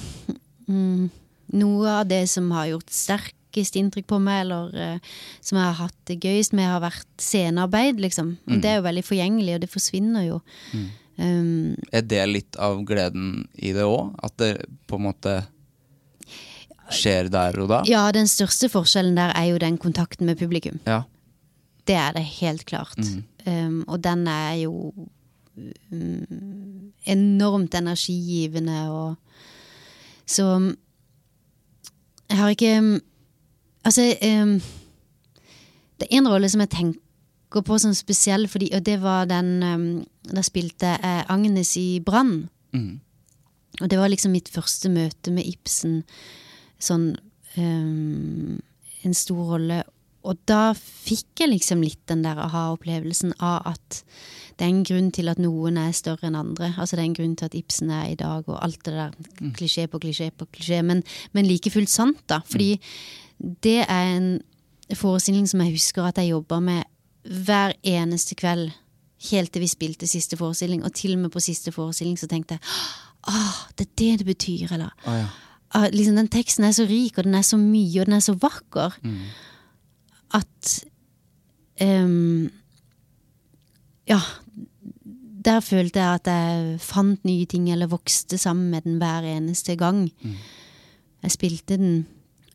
mm, noe av det som har gjort sterkest inntrykk på meg, eller uh, som jeg har hatt det gøyest med, har vært scenearbeid, liksom. Mm. Det er jo veldig forgjengelig, og det forsvinner jo. Um, Er det litt av gleden i det òg? At det på en måte skjer der og da? ja, den største forskjellen der er jo den kontakten med publikum. Ja. Det er det helt klart. Um, og den er jo um, enormt energigivende og Så jeg har ikke um, Altså um, Det er en rolle som jeg tenker på som spesiell, fordi, og det var den um, Da spilte jeg Agnes i Brann. Mm. Og det var liksom mitt første møte med Ibsen. Sånn um, En stor rolle. Og da fikk jeg liksom litt den der aha-opplevelsen av at det er en grunn til at noen er større enn andre. Altså det er en grunn til at Ibsen er i dag, og alt det der. Klisjé på klisjé på klisjé. Men, men like fullt sant, da. Fordi det er en forestilling som jeg husker at jeg jobba med hver eneste kveld helt til vi spilte siste forestilling, og til og med på siste forestilling så tenkte jeg ah, det er det det betyr, eller Ah, ja. Ah, liksom, Den teksten er så rik, og den er så mye, og den er så vakker, at um, Ja, der følte jeg at jeg fant nye ting, eller vokste sammen med den hver eneste gang jeg spilte den.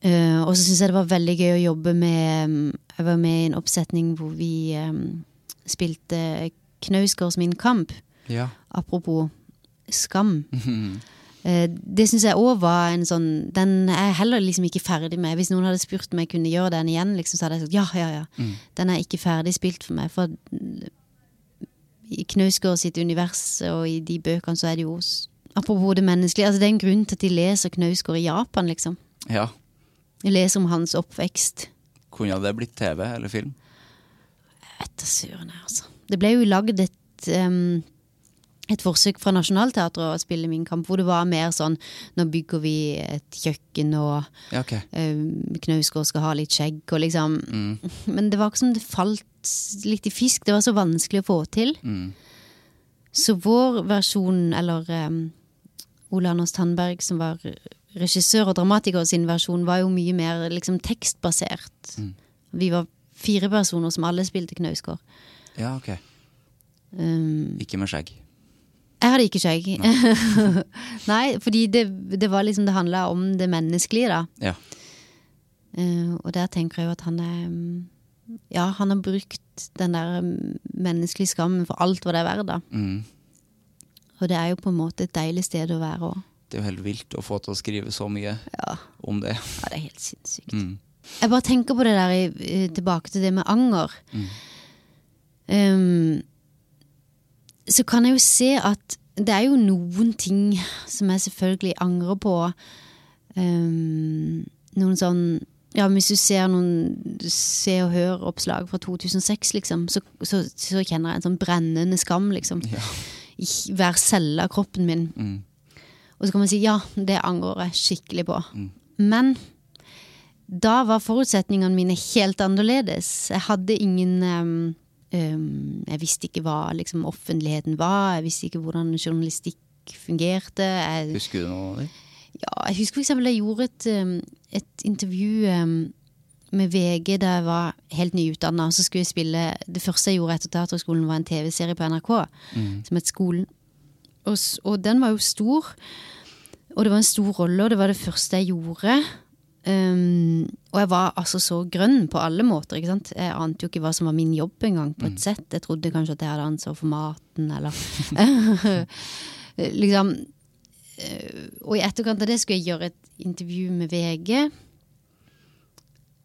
Uh, og så syns jeg det var veldig gøy å jobbe med um, Jeg var med i en oppsetning hvor vi um, spilte Knausgårds Min kamp. Ja. Apropos skam. Eh, det syns jeg òg var en sånn Den er jeg heller liksom ikke ferdig med. Hvis noen hadde spurt om jeg kunne gjøre den igjen, liksom, så hadde jeg sagt ja, ja, ja. Den er ikke ferdig spilt for meg. For i Knausgård sitt univers og i de bøkene så er det jo Apropos det menneskelige. Altså, det er en grunn til at de leser Knausgård i Japan, liksom. ja. De leser om hans oppvekst. Kunne det blitt TV eller film? Etter søren, altså. Det ble jo lagd et em, et forsøk fra Nationaltheatret å spille Min kamp, hvor det var mer sånn Nå bygger vi et kjøkken, og Ja, okay. uh, Knausgård skal ha litt skjegg, og liksom Men det var ikke som det falt litt i fisk. Det var så vanskelig å få til. Så vår versjon, eller um, Ole Anders Tandberg, som var regissør og dramatiker sin versjon, var jo mye mer liksom tekstbasert. Vi var fire personer som alle spilte Knausgård. Ja, ok. Um, Ikke med skjegg. Jeg hadde ikke skjegg. Nei, fordi det, det var liksom Det handla om det menneskelige, da. Ja. Uh, og der tenker jeg jo at han er mm, Ja, han har brukt den der mm, menneskelige skammen for alt hva det er verdt, da. Mm. Og det er jo på en måte et deilig sted å være òg. Det er jo helt vilt å få til å skrive så mye Ja. om det. ja, det er helt sinnssykt. Mm. Jeg bare tenker på det der tilbake til det med anger. Um, så kan jeg jo se at det er jo noen ting som jeg selvfølgelig angrer på. Um, noen sånn Ja, hvis du ser noen Se og Hør-oppslag fra 2006, liksom, så, så, så kjenner jeg en sånn brennende skam, liksom. I hver celle av kroppen min. Og så kan man si ja, det angrer jeg skikkelig på. Men da var forutsetningene mine helt annerledes. Jeg hadde ingen um, um, Jeg visste ikke hva liksom, offentligheten var, jeg visste ikke hvordan journalistikk fungerte. Jeg, Husker du noe av det? ja, jeg husker for eksempel jeg gjorde et, um, et intervju um, med VG da jeg var helt nyutdanna. Så skulle jeg spille Det første jeg gjorde etter Teaterhøgskolen, var en TV-serie på NRK som het Skolen. Og, og den var jo stor. Og det var en stor rolle, og det var det første jeg gjorde. Um, og jeg var altså så grønn på alle måter. ikke sant? Jeg ante jo ikke hva som var min jobb engang på et sett. Jeg trodde kanskje at jeg hadde ansvar for maten, eller Liksom eh, Og i etterkant av det skulle jeg gjøre et intervju med VG.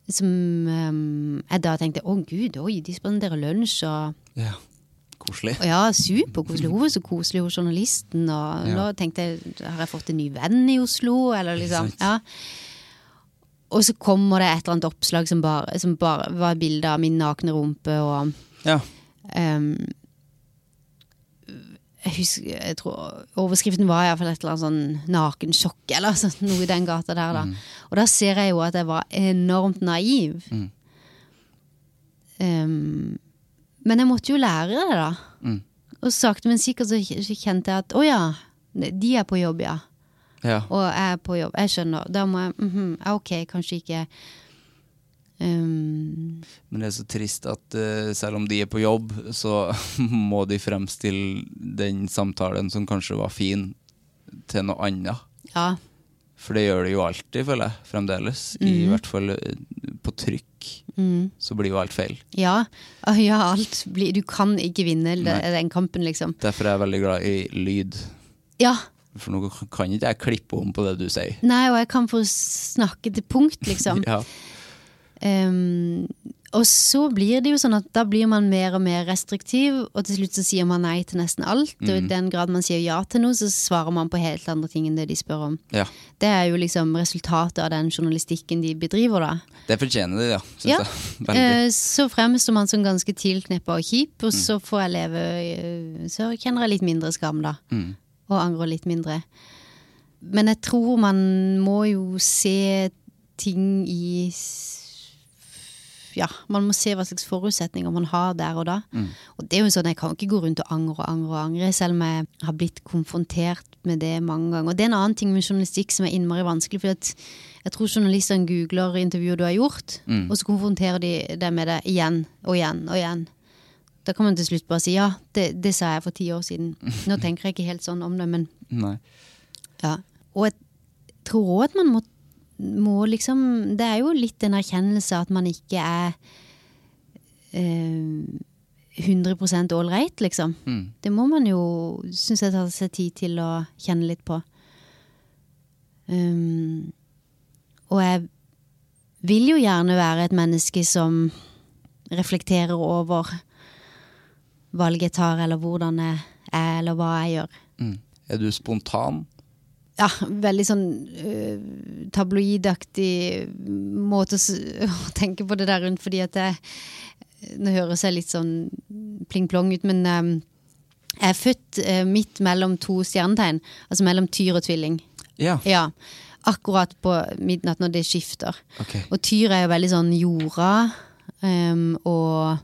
Som um, jeg da tenkte å gud, oi, de spanderer lunsj og Ja. Koselig. og ja, superkoselig. Hun var så koselig, hun journalisten. Og Ja. nå tenkte jeg, har jeg fått en ny venn i Oslo? Eller liksom, ja. Og så kommer det et eller annet oppslag som bare, som bare var bilde av min nakne rumpe og Ja. um, jeg husker, jeg tror Overskriften var iallfall et eller annet sånn nakensjokk, eller så, noe i den gata der. da. Og da ser jeg jo at jeg var enormt naiv. Ehm, men jeg måtte jo lære det, da. Og sakte, men sikkert så så kjente jeg at å ja, de er på jobb, ja. Ja. Og jeg er på jobb. Jeg skjønner. Da må jeg mm -hmm, Ok, kanskje ikke um... Men det er så trist at uh, selv om de er på jobb, så må de fremstille den samtalen som kanskje var fin, til noe annet. Ja. For det gjør det jo alltid, føler jeg. Fremdeles. I Mhm. hvert fall eh, på trykk. Så blir jo alt feil. Ja, ah, ja alt blir Du kan ikke vinne Nei. den kampen, liksom. Derfor er jeg veldig glad i lyd. Ja. For nå kan ikke jeg klippe om på det du sier. Nei, og jeg kan få snakke til punkt, liksom. Ja. um, og så blir det jo sånn at da blir man mer og mer restriktiv, og til slutt så sier man nei til nesten alt. Og i den grad man sier ja til noe, så svarer man på helt andre ting enn det de spør om. ja. Det er jo liksom resultatet av den journalistikken de bedriver, da. Det fortjener de, ja. Synes Ja. jeg. Eh, så fremstår man som ganske tilkneppa og kjip, Mm. og så får jeg leve eh, Så kjenner jeg litt mindre skam, da. Mm. Og angrer litt mindre. Men jeg tror man må jo se ting i ja, man må se hva slags forutsetninger man har der og da. Og det er jo sånn, jeg kan ikke gå rundt og angre og angre og angre, selv om jeg har blitt konfrontert med det mange ganger. Og det er en annen ting med journalistikk som er innmari vanskelig, for jeg tror journalistene googler intervjuer du har gjort, og så konfronterer de deg med det igjen og igjen og igjen. Da kan man til slutt bare si ja, det, det sa jeg for ti år siden. Nå tenker jeg ikke helt sånn om det, men Nei. ja. Og jeg tror òg at man må, må liksom Det er jo litt en erkjennelse at man ikke er eh, 100 ålreit, liksom. Det må man jo, syns jeg, ta seg tid til å kjenne litt på. Um, og jeg vil jo gjerne være et menneske som reflekterer over valg jeg tar, eller hvordan jeg er, eller hva jeg gjør. Mm. Er du spontan? Ja, veldig sånn uh, tabloidaktig måte å, å tenke på det der rundt, fordi at jeg Nå høres jeg litt sånn pling-plong ut, men um, jeg er født uh, midt mellom to stjernetegn, altså mellom tyr og tvilling. Ja. Ja, akkurat på midnatt når det skifter. Okay. Og tyr er jo veldig sånn jorda um, og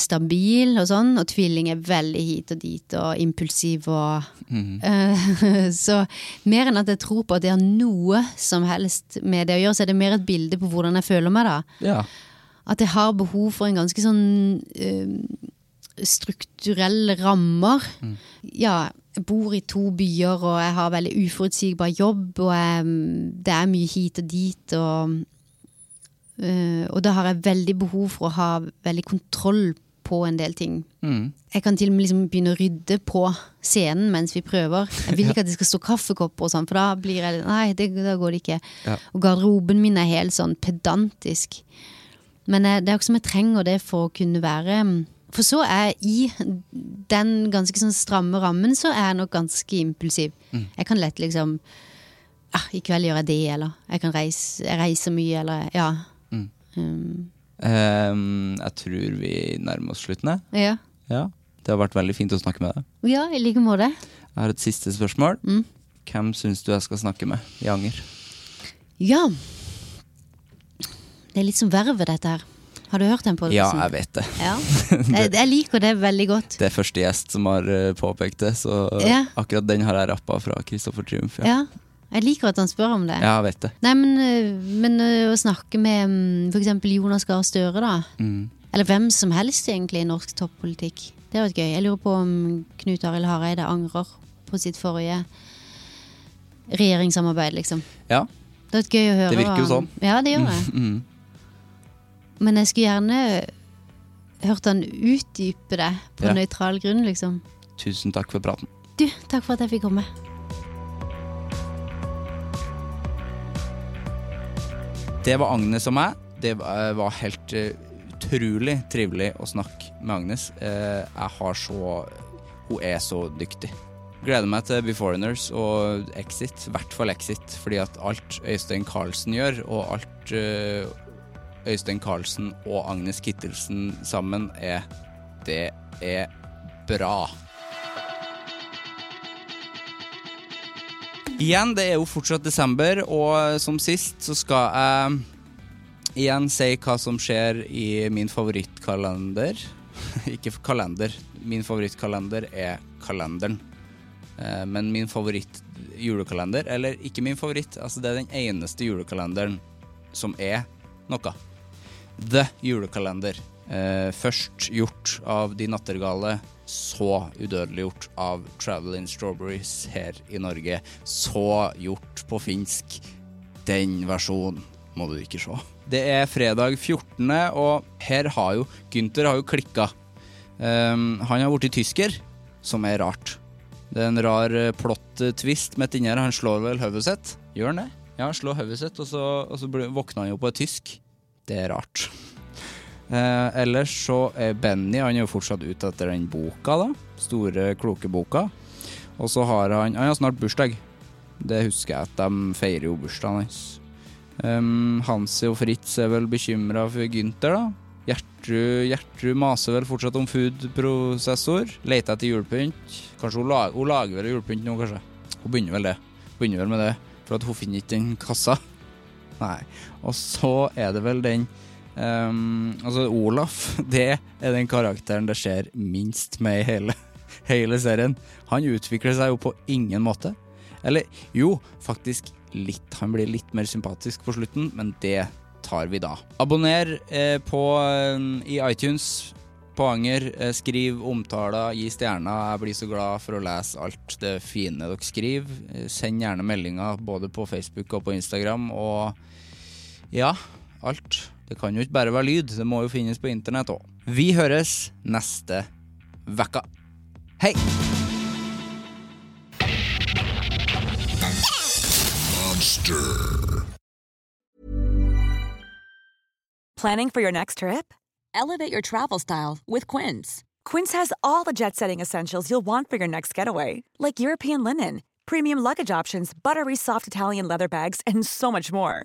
stabil og sånn, og tvilling er veldig hit og dit og impulsiv og eh, Så mer enn at jeg tror på at det har noe som helst med det å gjøre, så er det mer et bilde på hvordan jeg føler meg da. Ja. At jeg har behov for en ganske sånn eh, strukturelle rammer. Ja, jeg bor i to byer, og jeg har veldig uforutsigbar jobb, og jeg, det er mye hit og dit, og eh, Og da har jeg veldig behov for å ha veldig kontroll på en del ting. Mm. Jeg kan til og med liksom begynne å rydde på scenen mens vi prøver. Jeg vil ikke at det skal stå kaffekopper og sånn, for da blir jeg Nei, det, da går det ikke. Ja. Og garderoben min er helt sånn pedantisk. Men jeg, det er jo ikke som jeg trenger det for å kunne være For så er jeg i den ganske sånn stramme rammen, så er jeg nok ganske impulsiv. Jeg kan lett liksom ah, I kveld gjør jeg det, eller jeg kan reise Jeg reiser mye, eller ja. Um, Um, jeg tror vi nærmer oss slutten. ja. Ja. Det har vært veldig fint å snakke med deg. ja, i like måte. Jeg har et siste spørsmål. Mm. Hvem syns du jeg skal snakke med i Anger? Ja. Det er litt som vervet, dette her. Har du hørt den Ja, jeg vet det. Ja. Jeg, jeg liker det veldig godt. Det er første gjest som har eh, påpekt det, så Ja. akkurat den har jeg rappa fra Kristoffer Triumf. Ja. Ja. Jeg liker at han spør om det. ja, jeg vet det. Nei, men, øh, men øh, å snakke med f.eks. for eksempel Jonas Gahr Støre, da. Mm. Eller hvem som helst egentlig i norsk toppolitikk. Det har vært gøy. Jeg lurer på om Knut Arild Hareide angrer på sitt forrige regjeringssamarbeid, liksom. Ja. Det har vært gøy å høre. Det virker jo sånn. Ja, det gjør det. Mm. Men jeg skulle gjerne hørt han utdype det på Ja. nøytral grunn, liksom. Tusen takk for praten. Du, takk for at jeg fikk komme. Det var Agnes og meg. Det var var helt eh, utrolig trivelig å snakke med Agnes. Eh, jeg har så Hun er så dyktig. Gleder meg til Beforeigners og Exit, i hvert fall Exit, fordi at alt Øystein Carlsen gjør, og alt eh, Øystein Carlsen og Agnes Kittelsen sammen, er Det er bra. Igjen, det er jo fortsatt desember, og som sist så skal jeg igjen si hva som skjer i min favorittkalender. Ikke kalender. Min favorittkalender er kalenderen. Eh, Men min favoritt-julekalender, eller ikke min favoritt, altså det er den eneste julekalenderen som er noe. The julekalender. Eh, først gjort av De Nattergale, så udødeliggjort av Traveling Strawberries her i Norge. Så gjort på finsk. Den versjonen må du ikke se. Det er fredag 14., og her har jo Gynter har jo klikka. Um, han har blitt tysker, som er rart. Det er en rar eh, plott-twist midt inni her. Han slår vel hodet sitt. Gjør han det? Ja, han slår hodet sitt, og så, og så våkner han jo på et tysk. Det er rart. Eh, ellers så er Benny Han er jo fortsatt ute etter den boka, da. Store, kloke boka. Og så har han Han har snart bursdag. Det husker jeg at de feirer jo bursdagen hans. Um, Hansi og Fritz er vel bekymra for Gynter, da. Gjertrud, Gjertrud maser vel fortsatt om food-prosessor. Leter etter julepynt. Kanskje hun, lager, hun lager vel julepynt nå, kanskje. Hun begynner vel det. Begynner vel med det, for at hun finner ikke den kassa. Nei. Og så er det vel den Um, altså, Olaf, det er den karakteren det skjer minst med i hele, hele serien. Han utvikler seg jo på ingen måte. Eller jo, faktisk litt. Han blir litt mer sympatisk på slutten, men det tar vi da. Abonner eh, på, eh, i iTunes på Anger. Eh, skriv omtaler, gi stjerner. Jeg blir så glad for å lese alt det fine dere skriver. Eh, send gjerne meldinger både på Facebook og på Instagram. Og ja, alt. Det kan jo ikke bare være lyd, det må jo finnes på internett òg. Vi høres neste vekka. Hei! Planning for your next trip? Elevate your travel style with Quince. Quince has all the jet setting essentials you'll want for your next getaway, like European linen, premium luggage options, buttery soft Italian leather bags, and so much more.